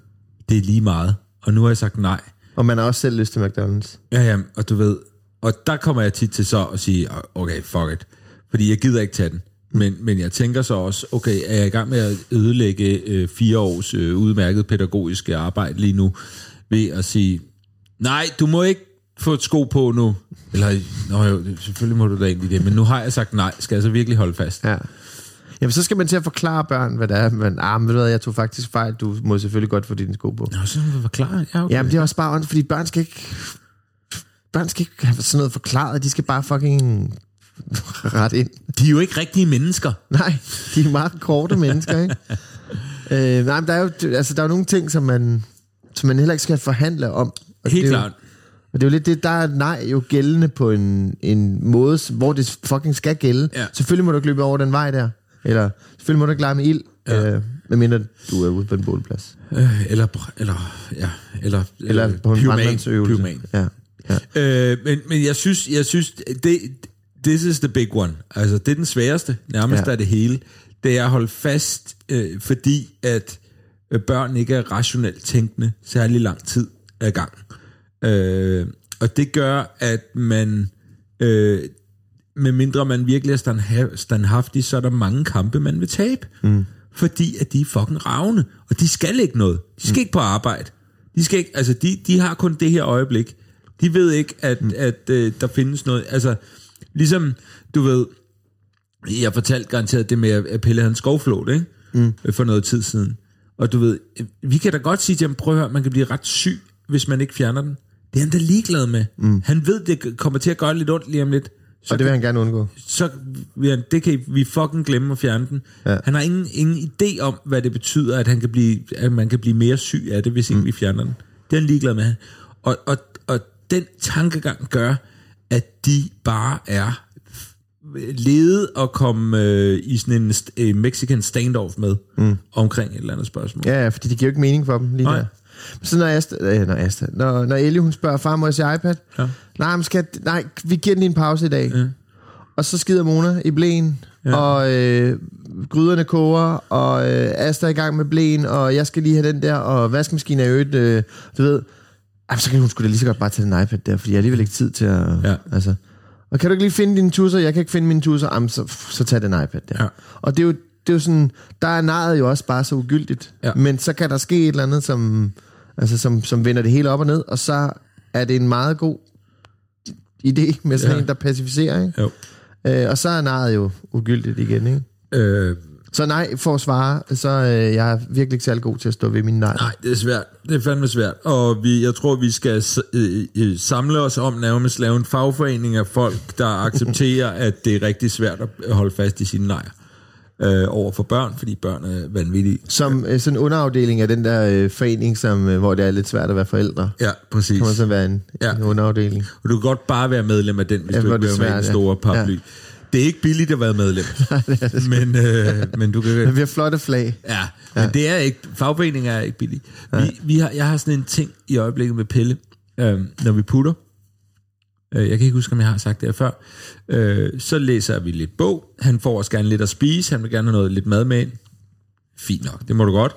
Det er lige meget. Og nu har jeg sagt nej. Og man har også selv lyst til McDonald's. Ja, ja, og du ved, og der kommer jeg tit til så at sige, okay, fuck it. Fordi jeg gider ikke tage den. Men, men jeg tænker så også, okay, er jeg i gang med at ødelægge øh, fire års øh, udmærket pædagogiske arbejde lige nu, ved at sige, nej, du må ikke få et sko på nu. Eller, nå jo, selvfølgelig må du da egentlig det, men nu har jeg sagt nej, skal jeg så virkelig holde fast? Ja. Jamen, så skal man til at forklare børn, hvad det er. Men, ah, men ved du hvad, jeg tog faktisk fejl. Du må selvfølgelig godt få dine sko på. Nå, så må forklare. Ja, okay. Jamen, det er også bare ånd, fordi børn skal ikke... Børn skal ikke have sådan noget forklaret. De skal bare fucking [LAUGHS] ret ind. De er jo ikke rigtige mennesker. Nej, de er meget korte mennesker, ikke? [LAUGHS] øh, nej, men der er jo altså, der er jo nogle ting, som man, som man heller ikke skal forhandle om. Og Helt det er jo- klart. Og det er jo lidt det, der er nej jo gældende på en, en måde, hvor det fucking skal gælde. Ja. Selvfølgelig må du ikke løbe over den vej der. Eller selvfølgelig må du ikke lege med ild, ja. øh, medmindre du er ude på en bålplads. Øh, eller, eller, ja, eller, Eller øh, på en pyroman- pyroman. Ja. ja. Øh, men, men jeg synes, jeg synes det, this is the big one. Altså, det er den sværeste, nærmest Ja. af det hele. Det er at holde fast, øh, fordi at øh, børn ikke er rationelt tænkende særlig lang tid ad gang. Øh, og det gør, at man, øh, medmindre man virkelig er standha- standhaftig, så er der mange kampe, man vil tabe. Mm. Fordi at de er fucking ravne, og de skal ikke noget. De skal mm. ikke på arbejde. De, skal ikke, altså de, de har kun det her øjeblik. De ved ikke, at, mm. at øh, der findes noget. Altså, ligesom, du ved, jeg fortalte garanteret det med, at Pelle havde en skovflåt, ikke? Mm. For noget tid siden. Og du ved, vi kan da godt sige til ham, prøv at høre, man kan blive ret syg, hvis man ikke fjerner den. Det er han da ligeglad med. Mm. Han ved, det kommer til at gøre lidt ondt lige om lidt. Så Og det vil han gerne undgå. så vil han, det kan vi fucking glemme at fjerne den. Ja. Han har ingen, ingen idé om, hvad det betyder, at, han kan blive, at man kan blive mere syg af det, hvis ikke mm. vi fjerner den. Det er han ligeglad med. Og, og, og den tankegang gør, at de bare er ledet og komme øh, i sådan en st- øh, Mexican standoff med mm. omkring et eller andet spørgsmål. Ja, ja, fordi det giver jo ikke mening for dem lige Nej. der. Så når Asta, øh, når, Asta, når, når Ellie hun spørger, far må jeg se iPad? Ja. Nej, men skal, nej, vi giver den lige en pause i dag. Ja. Og så skider Mona i blæen, ja. og øh, gryderne koger, og øh, Asta er i gang med blæen, og jeg skal lige have den der, og vaskemaskinen er et, øh, du ved, ej, så kan hun sgu da lige så godt bare tage den iPad der, fordi jeg har alligevel ikke tid til at, Ja. altså. Og kan du ikke lige finde dine tusser? Jeg kan ikke finde mine tusser. Jamen, så, så tag den iPad der. Ja. Og det er jo, det er jo sådan, der er naret jo også bare så ugyldigt. Ja. Men så kan der ske et eller andet, som, altså, som, som vender det hele op og ned, og så er det en meget god idé med sådan ja. en, der pacificerer. Ikke? Jo. Øh, og så er naret jo ugyldigt igen. Ikke? Øh, Så nej, for at svare, så øh, jeg er virkelig ikke særlig god til at stå ved min nej. Nej, det er svært. Det er fandme svært. Og vi, jeg tror, vi skal øh, øh, samle os om nærmest lave en fagforening af folk, der accepterer, [LAUGHS] at det er rigtig svært at holde fast i sine nejer øh, over for børn, fordi børn er vanvittige. Som øh, sådan en underafdeling af den der øh, forening, som, øh, hvor det er lidt svært at være forældre. Ja, præcis. Kan man så være en, Ja. en underafdeling. Og du kan godt bare være medlem af den, hvis Ja, du ikke vil være med i den store paraply. Ja. Det er ikke billigt at være medlem. [LAUGHS] men, øh, men du kan... Men vi har flotte flag. Ja, men det er ikke, fagforeninger er ikke billige. Vi, vi har, jeg har sådan en ting i øjeblikket med Pelle, øh, når vi putter. Øh, jeg kan ikke huske, om jeg har sagt det her før. Øh, så læser vi lidt bog. Han får også gerne lidt at spise. Han vil gerne have noget lidt mad med ind. Fint nok, det må du godt.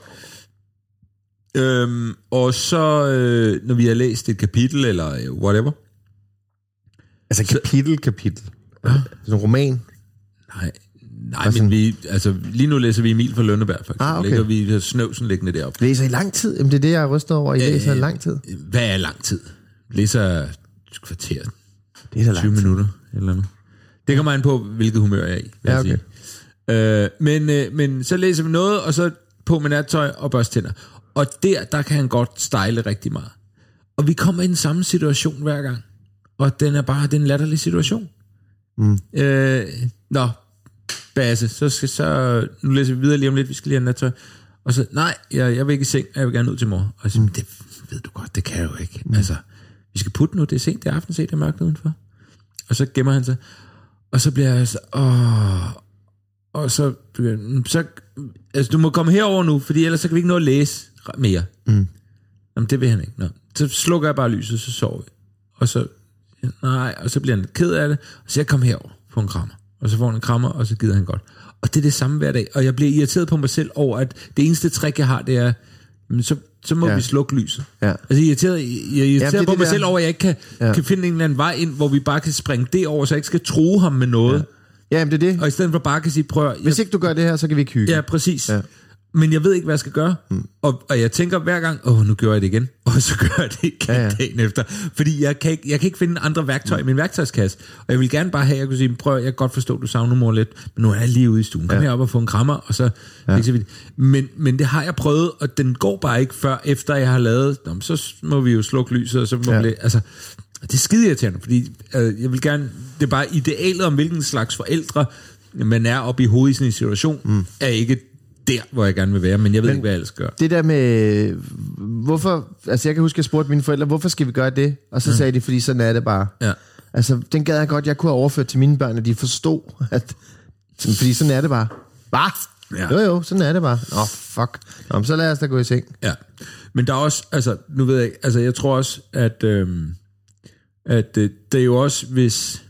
Øhm, og så, øh, når vi har læst et kapitel, eller øh, whatever, Altså kapitel, kapitel. Sådan en roman. Nej, nej men vi, altså, lige nu læser vi Emil fra Lønneberg, for eksempel. Ah, okay. Ligger vi snøvsen liggende deroppe. Læser i lang tid? Jamen, det er det, jeg er rystet over. I læser i lang tid. Hvad er lang tid? Læser et kvarter, Det er 20 lang tid. minutter, eller noget. Det kommer an på, hvilket humør jeg er i, vil Ja, jeg okay. sige. Øh, men, øh, men så læser vi noget, og så på med nattøj og børste tænder. Og der, der kan han godt style rigtig meget. Og vi kommer i den samme situation hver gang. Og den er bare den latterlige situation. Mm. Øh, nå, Basse, så, skal, så nu læser vi videre lige om lidt, vi skal lige have nattøj. Og så, nej, jeg, jeg vil ikke i seng, jeg vil gerne ud til mor. Og siger, mm. det ved du godt, det kan jeg jo ikke. Mm. Altså, vi skal putte nu, det er sent, det er aften, se, det er mørkt udenfor. Og så gemmer han sig. Og så bliver jeg så, åh, og så, så altså du må komme herover nu, fordi ellers så kan vi ikke nå at læse mere. Mm. Jamen det vil han ikke. Nå. Så slukker jeg bare lyset, så sover vi. Og så, nej, og så bliver han lidt ked af det, og så jeg kom herover på en krammer. Og så får han en krammer, og så gider han godt. Og det er det samme hver dag. Og jeg bliver irriteret på mig selv over, at det eneste trick, jeg har, det er, men så, så må Ja. ja. vi slukke lyset. Ja. Altså, jeg er irriteret, jeg er irriteret det på det mig der- selv over, at jeg ikke kan, Ja. ja. kan finde en eller anden vej ind, hvor vi bare kan springe det over, så jeg ikke skal true ham med noget. Ja. Ja, jamen, det er det. Og i stedet for bare kan sige, prøv at- Hvis ikke du gør det her, så kan vi ikke hygge. Ja, præcis. Ja. Men jeg ved ikke, hvad jeg skal gøre. Mm. Og, og jeg tænker hver gang, åh, nu gør jeg det igen. [LAUGHS] Og så gør jeg det igen Ja, ja, dagen efter. Fordi jeg kan, ikke, jeg kan ikke finde andre værktøj mm. i min værktøjskasse. Og jeg vil gerne bare have, at jeg kunne sige, prøv, jeg kan godt forstå, at du savner mor lidt, men nu er jeg lige ude i stuen. Kom Ja. herop og få en krammer, og så... Ja. Så vidt. Men, men det har jeg prøvet, og den går bare ikke før, efter jeg har lavet... Nå, så må vi jo slukke lyset, og så må ja. vi... Altså, det er skide irriterende, fordi øh, jeg vil gerne... Det er bare idealet om, hvilken slags forældre man er oppe i hovedet i sådan en situation, mm. er ikke der, hvor jeg gerne vil være, men jeg ved men, ikke, hvad jeg ellers gør. Det der med, hvorfor, altså jeg kan huske, at jeg spurgte mine forældre, hvorfor skal vi gøre det? Og så sagde de, fordi sådan er det bare. Ja. Altså, den gad jeg godt, jeg kunne have overført til mine børn, at de forstod, at, sådan, fordi sådan er det bare. Bare? Ja. Jo jo, sådan er det bare. Åh, oh, fuck. Nå, men så lad os da gå i seng. Ja, men der er også, altså, nu ved jeg ikke, altså, jeg tror også, at, øhm, at øh, det er jo også, hvis,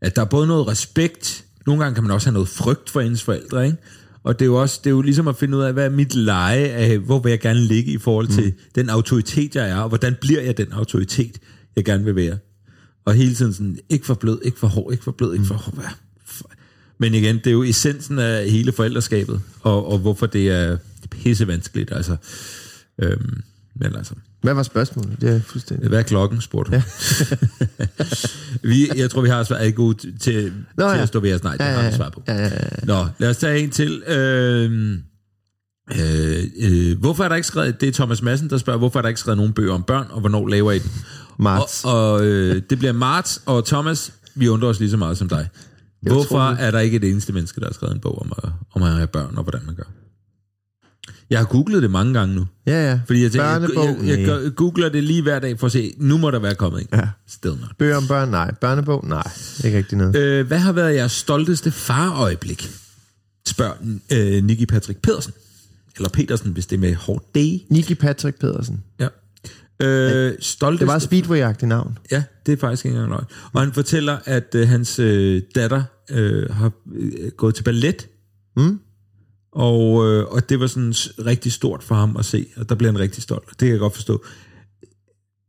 at der er både noget respekt, nogle gange kan man også have noget frygt for ens forældre, ikke? Og det er jo også, det er jo ligesom at finde ud af, hvad er mit leje af, hvor vil jeg gerne ligge i forhold til mm. den autoritet, jeg er, og hvordan bliver jeg den autoritet, jeg gerne vil være. Og hele tiden sådan, ikke for blød, ikke for hård, ikke for blød, ikke for hård. Hvad? Men igen, det er jo essensen af hele forældreskabet, og, og hvorfor det er pisse vanskeligt, altså. Øhm, men altså, Hvad var spørgsmålet? Det er fuldstændig... hvad er klokken, spurgte ja. [LAUGHS] vi, Jeg tror, vi har svar, er gode til, til Nå, ja. at stå ved os. Nej, det Ja, har ja, vi ja. svar på. Ja, ja, ja. Nå, lad os tage en til. Øh, øh, øh, hvorfor er der ikke skrevet, det er Thomas Madsen, der spørger, hvorfor er der ikke skrevet nogen bøger om børn, og hvornår laver I den? Marts. Og, og øh, det bliver Marts, og Thomas, vi undrer os lige så meget som dig. Hvorfor tror er der ikke et eneste menneske, der har skrevet en bog om, om at have børn, og hvordan man gør? Jeg har googlet det mange gange nu. Ja, ja. Fordi jeg, tænker, jeg, jeg, jeg, gør- googler det lige hver dag for at se, nu må der være kommet en. Ja. Still not. Bøger om børn? Nej. Børnebog? Nej. Ikke rigtig noget. Øh, hvad har været jeres stolteste farøjeblik? Spørger øh, Nicky Patrick Pedersen. Eller Petersen, hvis det er med hårdt D. Nicky Patrick Pedersen. Ja. Øh, stolteste... Det var et speedway-agtigt navn. Ja, det er faktisk ikke engang løgn. Og han fortæller, at øh, hans øh, datter øh, har øh, gået til ballet. Mm. Og, øh, og det var sådan rigtig stort for ham at se, og der blev han rigtig stolt. Det kan jeg godt forstå.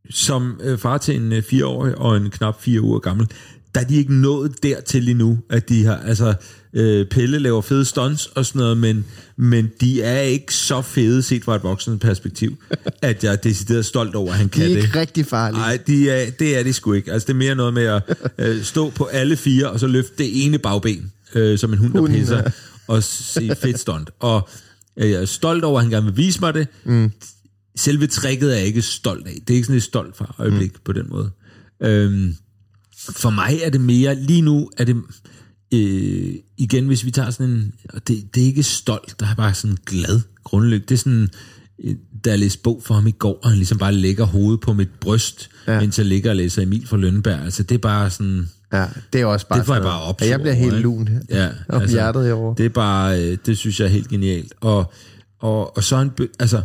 Som øh, far til en øh, fireårig og en knap fire uger gammel, der er de ikke nået dertil endnu, at de har, altså, øh, Pelle laver fede stunts og sådan noget, men, men de er ikke så fede set fra et voksen perspektiv, [LAUGHS] at jeg er decideret stolt over, at han De kan er det. ikke rigtig farlige. Nej, de er, det er de sgu ikke. Altså, det er mere noget med at [LAUGHS] øh, stå på alle fire, og så løfte det ene bagben, øh, som en hund, der pisser. Og se fedt stunt. Og øh, jeg er stolt over, at han gerne vil vise mig det. Mm. Selve tricket er jeg ikke stolt af. Det er ikke sådan et stolt for øjeblik mm. på den måde. Øhm, for mig er det mere, lige nu er det, øh, igen hvis vi tager sådan en, og det, det er ikke stolt, der er bare sådan glad grundlykke. Det er sådan, øh, da jeg læste bog for ham i går, og han ligesom bare lægger hovedet på mit bryst, ja. mens jeg ligger og læser Emil fra Lønneberg. Altså det er bare sådan, Ja, det er også bare det får jeg bare op. Ja, jeg bliver helt lun her. Ja, Og hjertet herovre. Det er bare, øh, det synes jeg er helt genialt. Og, og, og så er han, be- altså,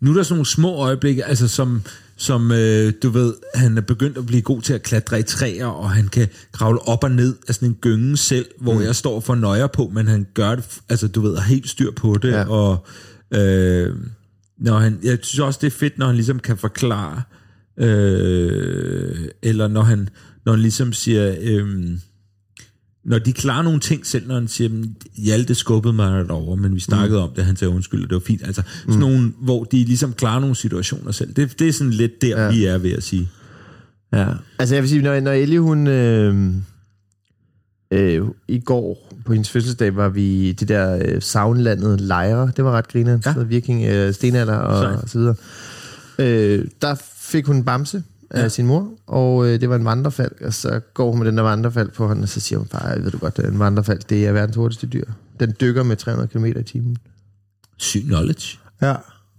nu er der sådan nogle små øjeblikke, altså som, som øh, du ved, han er begyndt at blive god til at klatre i træer, og han kan kravle op og ned af sådan en gynge selv, hvor mm. jeg står for nøjer på, men han gør det, altså du ved, har helt styr på det, Ja. ja. og øh, når han, jeg synes også, det er fedt, når han ligesom kan forklare, øh, eller når han, når han ligesom siger, øh, når de klarer nogle ting selv, når han siger, "Men Hjalte skubbede mig over, men vi snakkede mm. om det, han sagde undskyld, og det var fint. Altså sådan Mm. nogle, hvor de ligesom klarer nogle situationer selv. Det, det er sådan lidt der, ja. vi er ved at sige. Ja. Altså jeg vil sige, når, når Ellie hun... Øh, øh, I går på hendes fødselsdag var vi i det der øh, savnlandet Lejre. Det var ret grinerende. Ja. Viking, øh, stenalder og, Sejt. og så videre. Øh, der fik hun en bamse af ja. sin mor, og øh, det var en vandrefalk, og så går hun med den der vandrefalk på hånden, og så siger hun bare, ved du godt, en vandrefalk, det er verdens hurtigste dyr. Den dykker med 300 km i timen. Syg knowledge. Ja.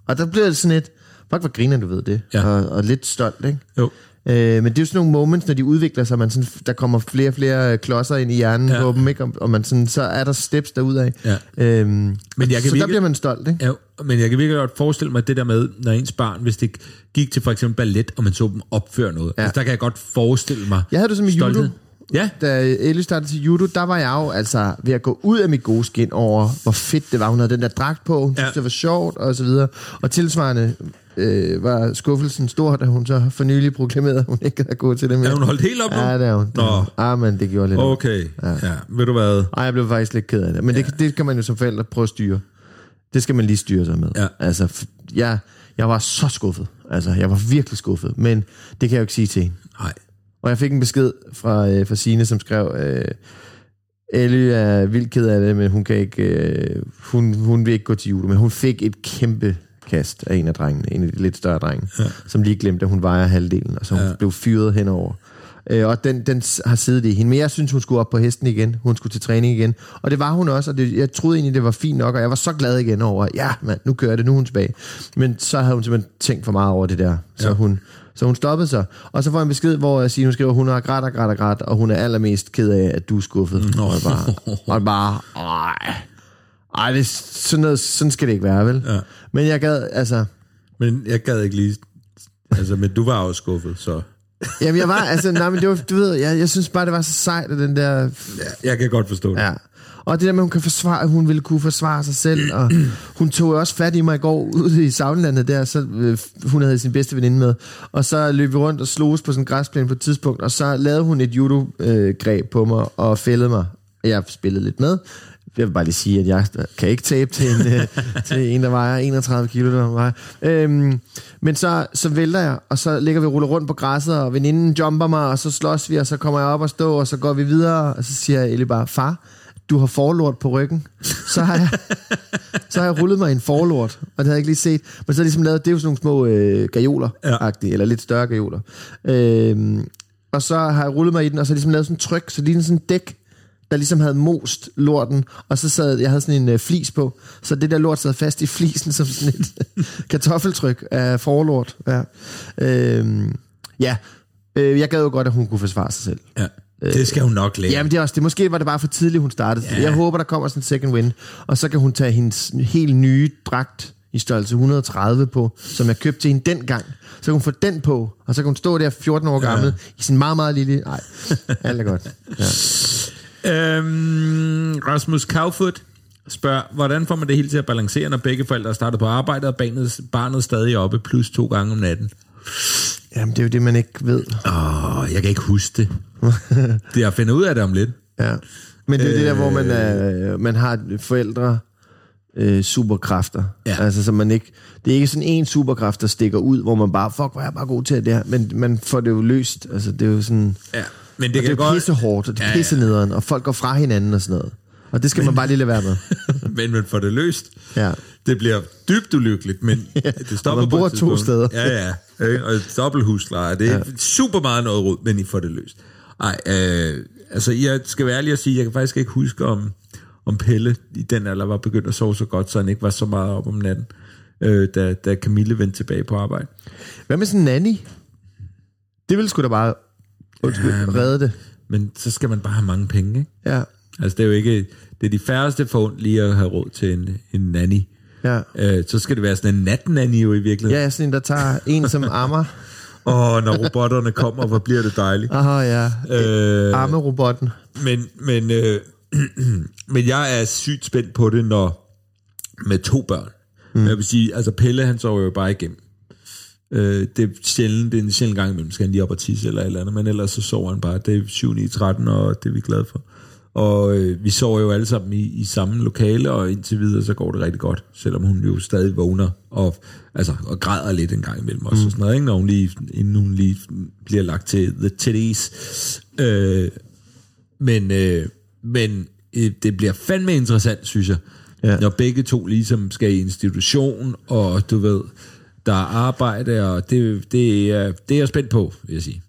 Og der bliver det sådan et, fuck hvor griner du ved det, Ja. og, og lidt stolt, ikke? Jo. Øh, men det er jo sådan nogle moments, når de udvikler sig, man sådan, der kommer flere og flere klodser ind i hjernen Ja. på dem, ikke? Og, og man sådan, så er der steps derudad. Ja. Øhm, Men jeg kan så der virkelig- bliver man stolt, ikke? Ja, men jeg kan virkelig godt forestille mig det der med, når ens barn, hvis det gik til for eksempel ballet, og man så dem opføre noget. Ja. Altså, der kan jeg godt forestille mig Jeg havde det som i judo. Ja, Da Ellie startede til judo, der var jeg jo altså ved at gå ud af mit gode skin over, hvor fedt det var. Hun havde den der dragt på, hun Ja. synes, det var sjovt, og så videre. Og tilsvarende øh, var skuffelsen stor, da hun så for nylig proklamerede, at hun ikke havde gået til det mere. er hun holdt helt op nu? Ja, det er hun. Nå. Ah, men det gjorde lidt. Okay, ja. ja. Ved du hvad? Ej, jeg blev faktisk lidt ked af det. Men ja. det, det kan man jo som forældre prøve at styre. Det skal man lige styre sig med. Ja. Altså, jeg, jeg var så skuffet. Altså, jeg var virkelig skuffet. Men det kan jeg jo ikke sige til hende. Og jeg fik en besked fra, øh, fra Signe, som skrev, øh, Ellie er vildt ked af det, men hun kan ikke, øh, hun, hun vil ikke gå til judo. Men hun fik et kæmpe kast af en af drengene, en af de lidt større drenge, ja. som lige glemte, at hun vejer halvdelen, og så hun Ja. blev fyret henover. Øh, og den, den har siddet i hende. Men jeg synes, hun skulle op på hesten igen. Hun skulle til træning igen. Og det var hun også, og det, jeg troede egentlig, det var fint nok, og jeg var så glad igen over, ja, mand, nu kører det, nu er hun tilbage. Men så havde hun simpelthen tænkt for meget over det der. Så, ja. hun, så hun stoppede sig. Og så får jeg en besked, hvor jeg siger, hun skriver, hun har grædt og grædt og grædt, og hun er allermest ked af, at du er skuffet. Nå. Og jeg bare, [LAUGHS] og jeg bare ej, ej det, sådan, noget, sådan skal det ikke være, vel? Ja. Men jeg gad, altså, Men jeg gad ikke lige... Altså, men du var jo skuffet, så... jamen jeg var, altså, nej, men det var, du ved, jeg, jeg synes bare, det var så sejt, at den der Ja, jeg kan godt forstå det. Ja. Og det der med, at hun kan forsvare, at hun ville kunne forsvare sig selv, og [CLEARS THROAT] hun tog også fat i mig i går ude i savnlandet der, så øh, hun havde sin bedste veninde med, og så løb vi rundt og sloges på sådan en græsplæne på et tidspunkt, og så lavede hun et judo-greb på mig og fældede mig. Jeg spillede lidt med. Jeg vil bare lige sige, at jeg kan ikke tabe til en, øh, [LAUGHS] til en der vejer 31 kilo. Der vejer. Øhm, men så, så vælter jeg, og så ligger vi og ruller rundt på græsset, og veninden jumper mig, og så slås vi, og så kommer jeg op og stå, og så går vi videre, og så siger Ellie bare, far, du har forlort på ryggen. Så har jeg, så har jeg rullet mig i en forlort, og det havde jeg ikke lige set. Men så har jeg ligesom lavet, det er jo sådan nogle små øh, gajoler Ja. eller lidt større gajoler. Øhm, og så har jeg rullet mig i den, og så har jeg ligesom lavet sådan en tryk, så det er sådan en dæk, der ligesom havde most lorten, og så sad, jeg havde sådan en øh, flis på, så det der lort sad fast i flisen som sådan et [LAUGHS] kartoffeltryk af forlort. Ja, øhm, ja. Øh, jeg gad jo godt, at hun kunne forsvare sig selv. Ja. Det skal hun nok lære. Jamen det er også det. Måske var det bare for tidligt, hun startede. Ja. Jeg håber, der kommer sådan en second win. Og så kan hun tage hendes helt nye dragt i størrelse 130 på, som jeg købte til hende dengang. Så kan hun få den på, og så kan hun stå der 14 år gammel, ja. i sin meget, meget lille... Nej, [LAUGHS] alt er godt. Ja. Øhm, Rasmus Kaufut spørger, hvordan får man det hele til at balancere, når begge forældre er startet på arbejde, og barnet, barnet stadig er oppe plus to gange om natten? Jamen, det er jo det, man ikke ved. Åh, jeg kan ikke huske det. [LAUGHS] det jeg finder ud af det om lidt. Ja. Men det er jo det der, hvor man, er, man har forældre øh, superkræfter. Ja. Altså, så man ikke, det er ikke sådan en superkraft, der stikker ud, hvor man bare, fuck, hvor er jeg bare god til det her. Men man får det jo løst. Altså, det er jo sådan... Ja, men det Det, kan det er godt... pisse hårdt, og det er Ja, ja, ja. pisse nederen, og folk går fra hinanden og sådan noget. Og det skal man bare lige lade være med. [LAUGHS] men man får det løst. Ja. Det bliver dybt ulykkeligt, men [LAUGHS] det stopper og man på bor et to steder. Ja, ja. Ikke? Og dobbelthusleje. Det er ja. super meget noget rod, men I får det løst. Ej, øh, altså jeg skal være ærlig og sige, jeg kan faktisk ikke huske, om, om Pelle i den alder var begyndt at sove så godt, så han ikke var så meget op om natten, øh, da, da Camille vendte tilbage på arbejde. Hvad med sådan en nanny? Det ville sgu da bare undskyld, ja, men- redde det. Men så skal man bare have mange penge, ikke? Ja, Altså det er jo ikke, det er de færreste for lige at have råd til en, en nanny. Ja. Øh, så skal det være sådan en natnanny jo i virkeligheden. Ja, sådan en, der tager en som ammer. [LAUGHS] Og når robotterne kommer, hvor bliver det dejligt. Aha, ja. Øh, Arme-robotten. Men, men, øh, [CLEARS THROAT] men jeg er sygt spændt på det, når med to børn. Mm. Jeg vil sige, altså Pelle, han sover jo bare igennem. Øh, det er sjældent, det er en sjældent gang imellem, skal han lige op og tisse eller et eller andet, men ellers så sover han bare. Det er 7, 9, 13, og det er vi glade for. Og øh, vi sover jo alle sammen i, i samme lokale, og indtil videre, så går det rigtig godt, selvom hun jo stadig vågner og, altså, og græder lidt en gang imellem os, mm. og sådan noget, ikke? Når hun lige, inden hun lige bliver lagt til the titties. Øh, men øh, men øh, det bliver fandme interessant, synes jeg, Ja. når begge to ligesom skal i institution, og du ved, der er arbejde, og det, det, er, det er jeg spændt på, vil jeg sige.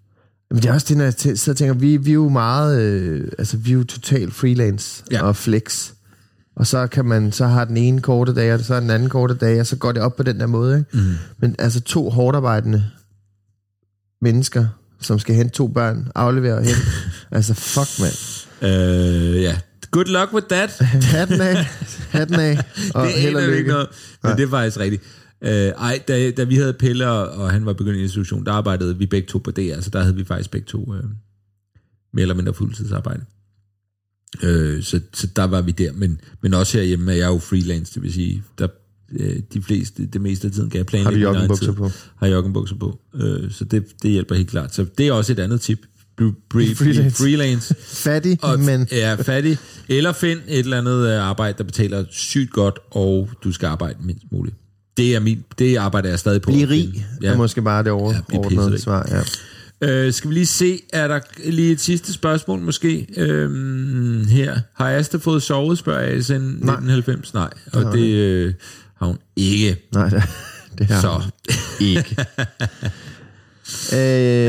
Men det er også det, når jeg tæ- sidder og tænker, vi, vi er jo meget, øh, altså vi er jo totalt freelance ja. Og flex. Og så kan man, så har den ene korte dag, og så har den anden korte dag, og så går det op på den der måde, ikke? Mm. Men altså to hårdt arbejdende mennesker, som skal hente to børn, aflevere og hente. [LAUGHS] altså fuck, mand. Øh, ja, good luck with that. [LAUGHS] Hatten af, hatten af, [LAUGHS] og det held og lykke. noget, men det er faktisk rigtigt. Øh, ej, da, da vi havde Pelle, og, han var begyndt i institution, der arbejdede vi begge to på det, altså der havde vi faktisk begge to øh, mere eller mindre fuldtidsarbejde. Øh, så, så der var vi der, men, men også herhjemme er jeg jo freelance, det vil sige, der, øh, de fleste, det meste af tiden kan jeg planlægge Har egen joggenbukser på? Har joggenbukser på, øh, så det, det hjælper helt klart. Så det er også et andet tip. Blive, Freelance. freelance. [LAUGHS] Fattig, og men er fattig, eller find et eller andet øh, arbejde, der betaler sygt godt, og du skal arbejde mindst muligt. Det er min, det arbejder jeg stadig på. blive rig, ja. er måske bare det Ja, overordnede blive ja, svar. Ja. Øh, skal vi lige se, er der lige et sidste spørgsmål måske øhm, her? Har Asta fået sovet, spørger jeg siden 1990? Nej, og det øh, har hun ikke. Nej, det, det her Så ikke. [LAUGHS] øh,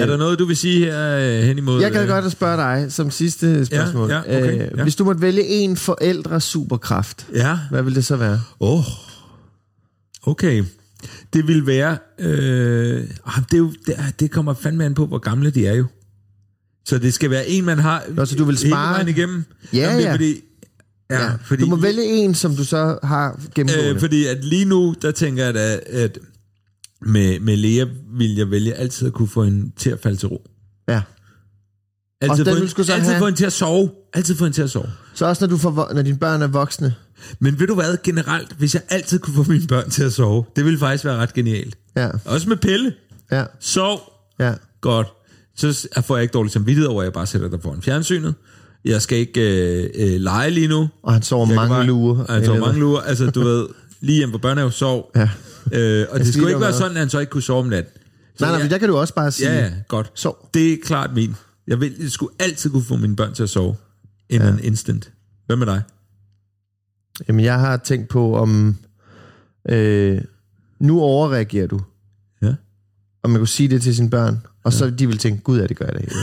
er der noget, du vil sige her øh, hen imod? Jeg gad øh, godt at spørge dig som sidste spørgsmål. ja, okay, Øh, ja. Hvis du måtte vælge en forældre superkraft, Ja, hvad vil det så være? Åh, oh. Okay. Det vil være... Øh, ah, det, er jo, det, det kommer fandme an på, hvor gamle de er jo. Så det skal være en, man har Nå, så du vil hele spare- vejen igennem. Ja, Jamen, det er ja. Fordi, ja, Ja, fordi, du må vælge en, som du så har gennemgående. øh, fordi at lige nu, der tænker jeg da, at med, med Lea vil jeg vælge altid at kunne få hende til at falde til ro. ja. Altid, den få, hende, så altid have- få hende til at sove. Altid få hende til at sove. Så også når, du får, når dine børn er voksne. Men ved du hvad, generelt, hvis jeg altid kunne få mine børn til at sove, det ville faktisk være ret genialt. Ja, Også med Pelle. ja, Sov. ja. Godt. Så får jeg ikke dårlig samvittighed over, at jeg bare sætter dig foran fjernsynet. Jeg skal ikke øh, øh, lege lige nu. Og han sover Jeg mange bare- lurer. Han sover mange lurer. Altså, du ved, lige hjemme på børnehave, sov. Ja. Øh, og det skal skulle ikke være være- sådan, at han så ikke kunne sove om natten. Så Nej, nej, jeg- men der kan du også bare sige, Ja, ja, godt. Sov. Det er klart min. Jeg, vil, jeg skulle altid kunne få mine børn til at sove. In ja. an instant. Hvad med dig? jamen jeg har tænkt på, om øh, nu overreagerer du. Ja. Og man kunne sige det til sine børn, og så de vil tænke, gud ja, det gør jeg da ikke. [LAUGHS]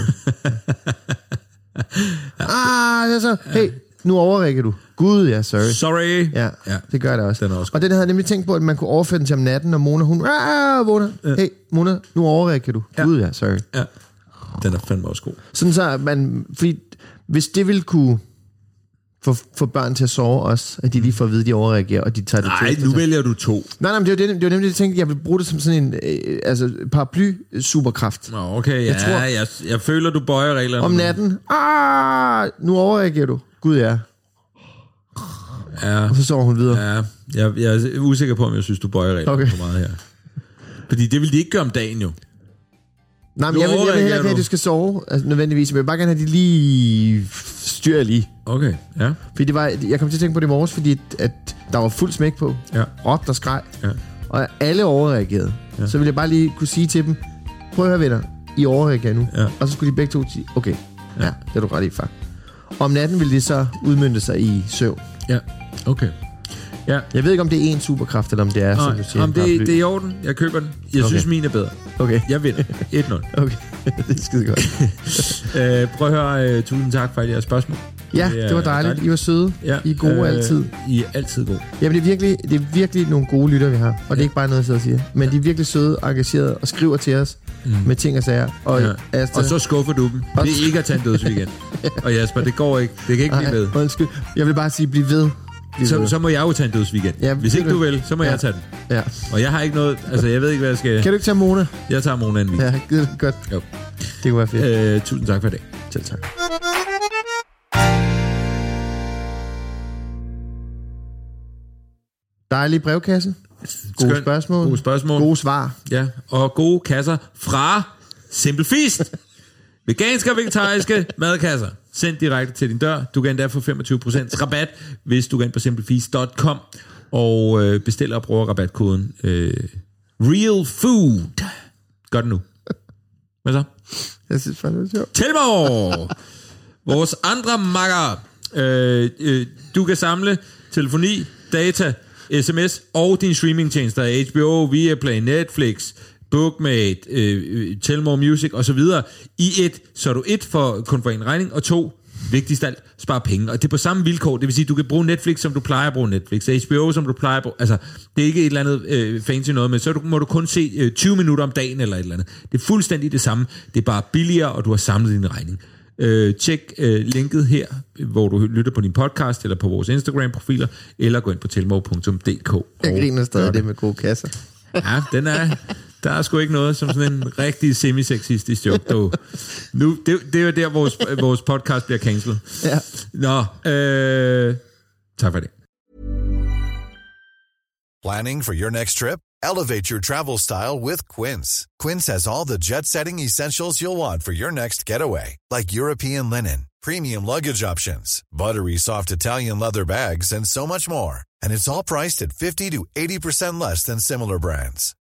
ah, så, hey, nu overreagerer du. Gud ja, sorry. Sorry. Ja, Ja. ja, det gør det også. Den er også og den havde jeg nemlig tænkt på, at man kunne overføre den til om natten, når Mona, hun ah, vågner. Ja. Hey, Mona, nu overreagerer du. Ja. Gud ja, sorry. Ja. Den er fandme også god. Sådan så, at man, fordi hvis det ville kunne få, få børn til at sove også, at de lige får at vide, at de overreagerer, og de tager det Nej, til. nu vælger du to. Nej, nej, men det var, det, det var nemlig det, jeg tænkte, jeg ville bruge det som sådan en øh, altså, paraply-superkraft. Nå, okay, ja, Jeg tror- jeg, jeg føler, du bøjer reglerne. Om natten, ah, nu overreagerer du. Gud ja. Ja, Og så sover hun videre. Ja. ja jeg, jeg er usikker på, om jeg synes, du bøjer reglerne okay. for meget her. Fordi det vil de ikke gøre om dagen jo. Nej, men Nu jeg vil, jeg vil heller ikke have, at du. skal sove, altså, nødvendigvis. Men jeg vil bare gerne have, at de lige styrer lige. Okay, ja. Fordi det var, jeg kom til at tænke på det i morges, fordi at, der var fuld smæk på. Ja. Råbt og skreg. Ja. Og alle overreagerede. Ja. Så ville jeg bare lige kunne sige til dem, prøv at høre venner, I overreagerer nu. Ja. Og så skulle de begge to sige, okay, ja, ja det er du ret i, far. Og om natten ville det så udmyndte sig i søvn. Ja, okay. Ja, Jeg ved ikke, om det er en superkraft, eller om det er, som Nej, du siger, om det, det er i orden. Jeg køber den. Jeg Okay. synes, min er bedre. Okay, Jeg vinder. [LAUGHS] 1-0. okay. [LAUGHS] det er skide godt. [LAUGHS] Øh, prøv at høre, uh, tusind tak for alle jeres spørgsmål. Ja, Det det var dejligt. I var søde. Ja, I er gode øh, altid. I er altid gode. Jamen, det er, virkelig, det er virkelig nogle gode lytter, vi har. Og det er ikke bare noget, jeg sidder og siger. Men de er virkelig søde, engagerede og skriver til os mm. med ting og sager. Og, Ja. Asta, Og så skuffer du dem. Det er ikke at tage en dødsweekend. Og Jasper, det går ikke. Det kan ikke blive ved. Ej, undskyld. Jeg vil bare sige, bliv ved. Så, så må jeg jo tage en dødsweekend. Ja, Hvis ikke du- vil, så må Ja. jeg tage den. Ja. Og jeg har ikke noget... Altså, jeg ved ikke, hvad jeg skal... Kan du ikke tage Mona? Jeg tager Mona en week. Ja, det godt. Jo. Det kunne være fedt. Øh, tusind tak for i dag. Selv tak. Dejlig brevkasse. Gode Skønt. spørgsmål. Gode spørgsmål. Gode svar. Ja, og gode kasser fra Simple Feast. Veganske og vegetariske madkasser. Sendt direkte til din dør. Du kan endda få 25% rabat, hvis du går ind på simplefeast.com og øh, bestiller og bruger rabatkoden øh, Real Food. Gør det nu. Hvad så? Jeg synes faktisk, det er sjovt. Telmor! Vores andre makker. Øh, øh, du kan samle telefoni, data, sms og din streamingtjenester. HBO, Viaplay, Netflix, Bookmate, øh, øh, Telmor Music osv. i et, så er du et for kun for en regning, og to, vigtigst alt, spare penge. Og det er på samme vilkår, det vil sige, du kan bruge Netflix, som du plejer at bruge Netflix, HBO, som du plejer at bruge, altså, det er ikke et eller andet øh, fancy noget, men så du, må du kun se øh, 20 minutter om dagen eller et eller andet. Det er fuldstændig det samme, det er bare billigere, og du har samlet din regning. Øh, tjek øh, linket her, hvor du lytter på din podcast, eller på vores Instagram-profiler, eller gå ind på telmo.dk. Jeg griner stadig det med gode kasser. Ja, den er, der er sgu ikke noget som sådan en rigtig semi-sexistisk joke. Du. Nu, det, det er jo der, vores, vores podcast bliver cancelled. Ja. Nå, øh, tak for det. Planning for your next trip? Elevate your travel style with Quince. Quince has all the jet setting essentials you'll want for your next getaway, like European linen, premium luggage options, buttery soft Italian leather bags, and so much more. And it's all priced at 50 to 80% less than similar brands.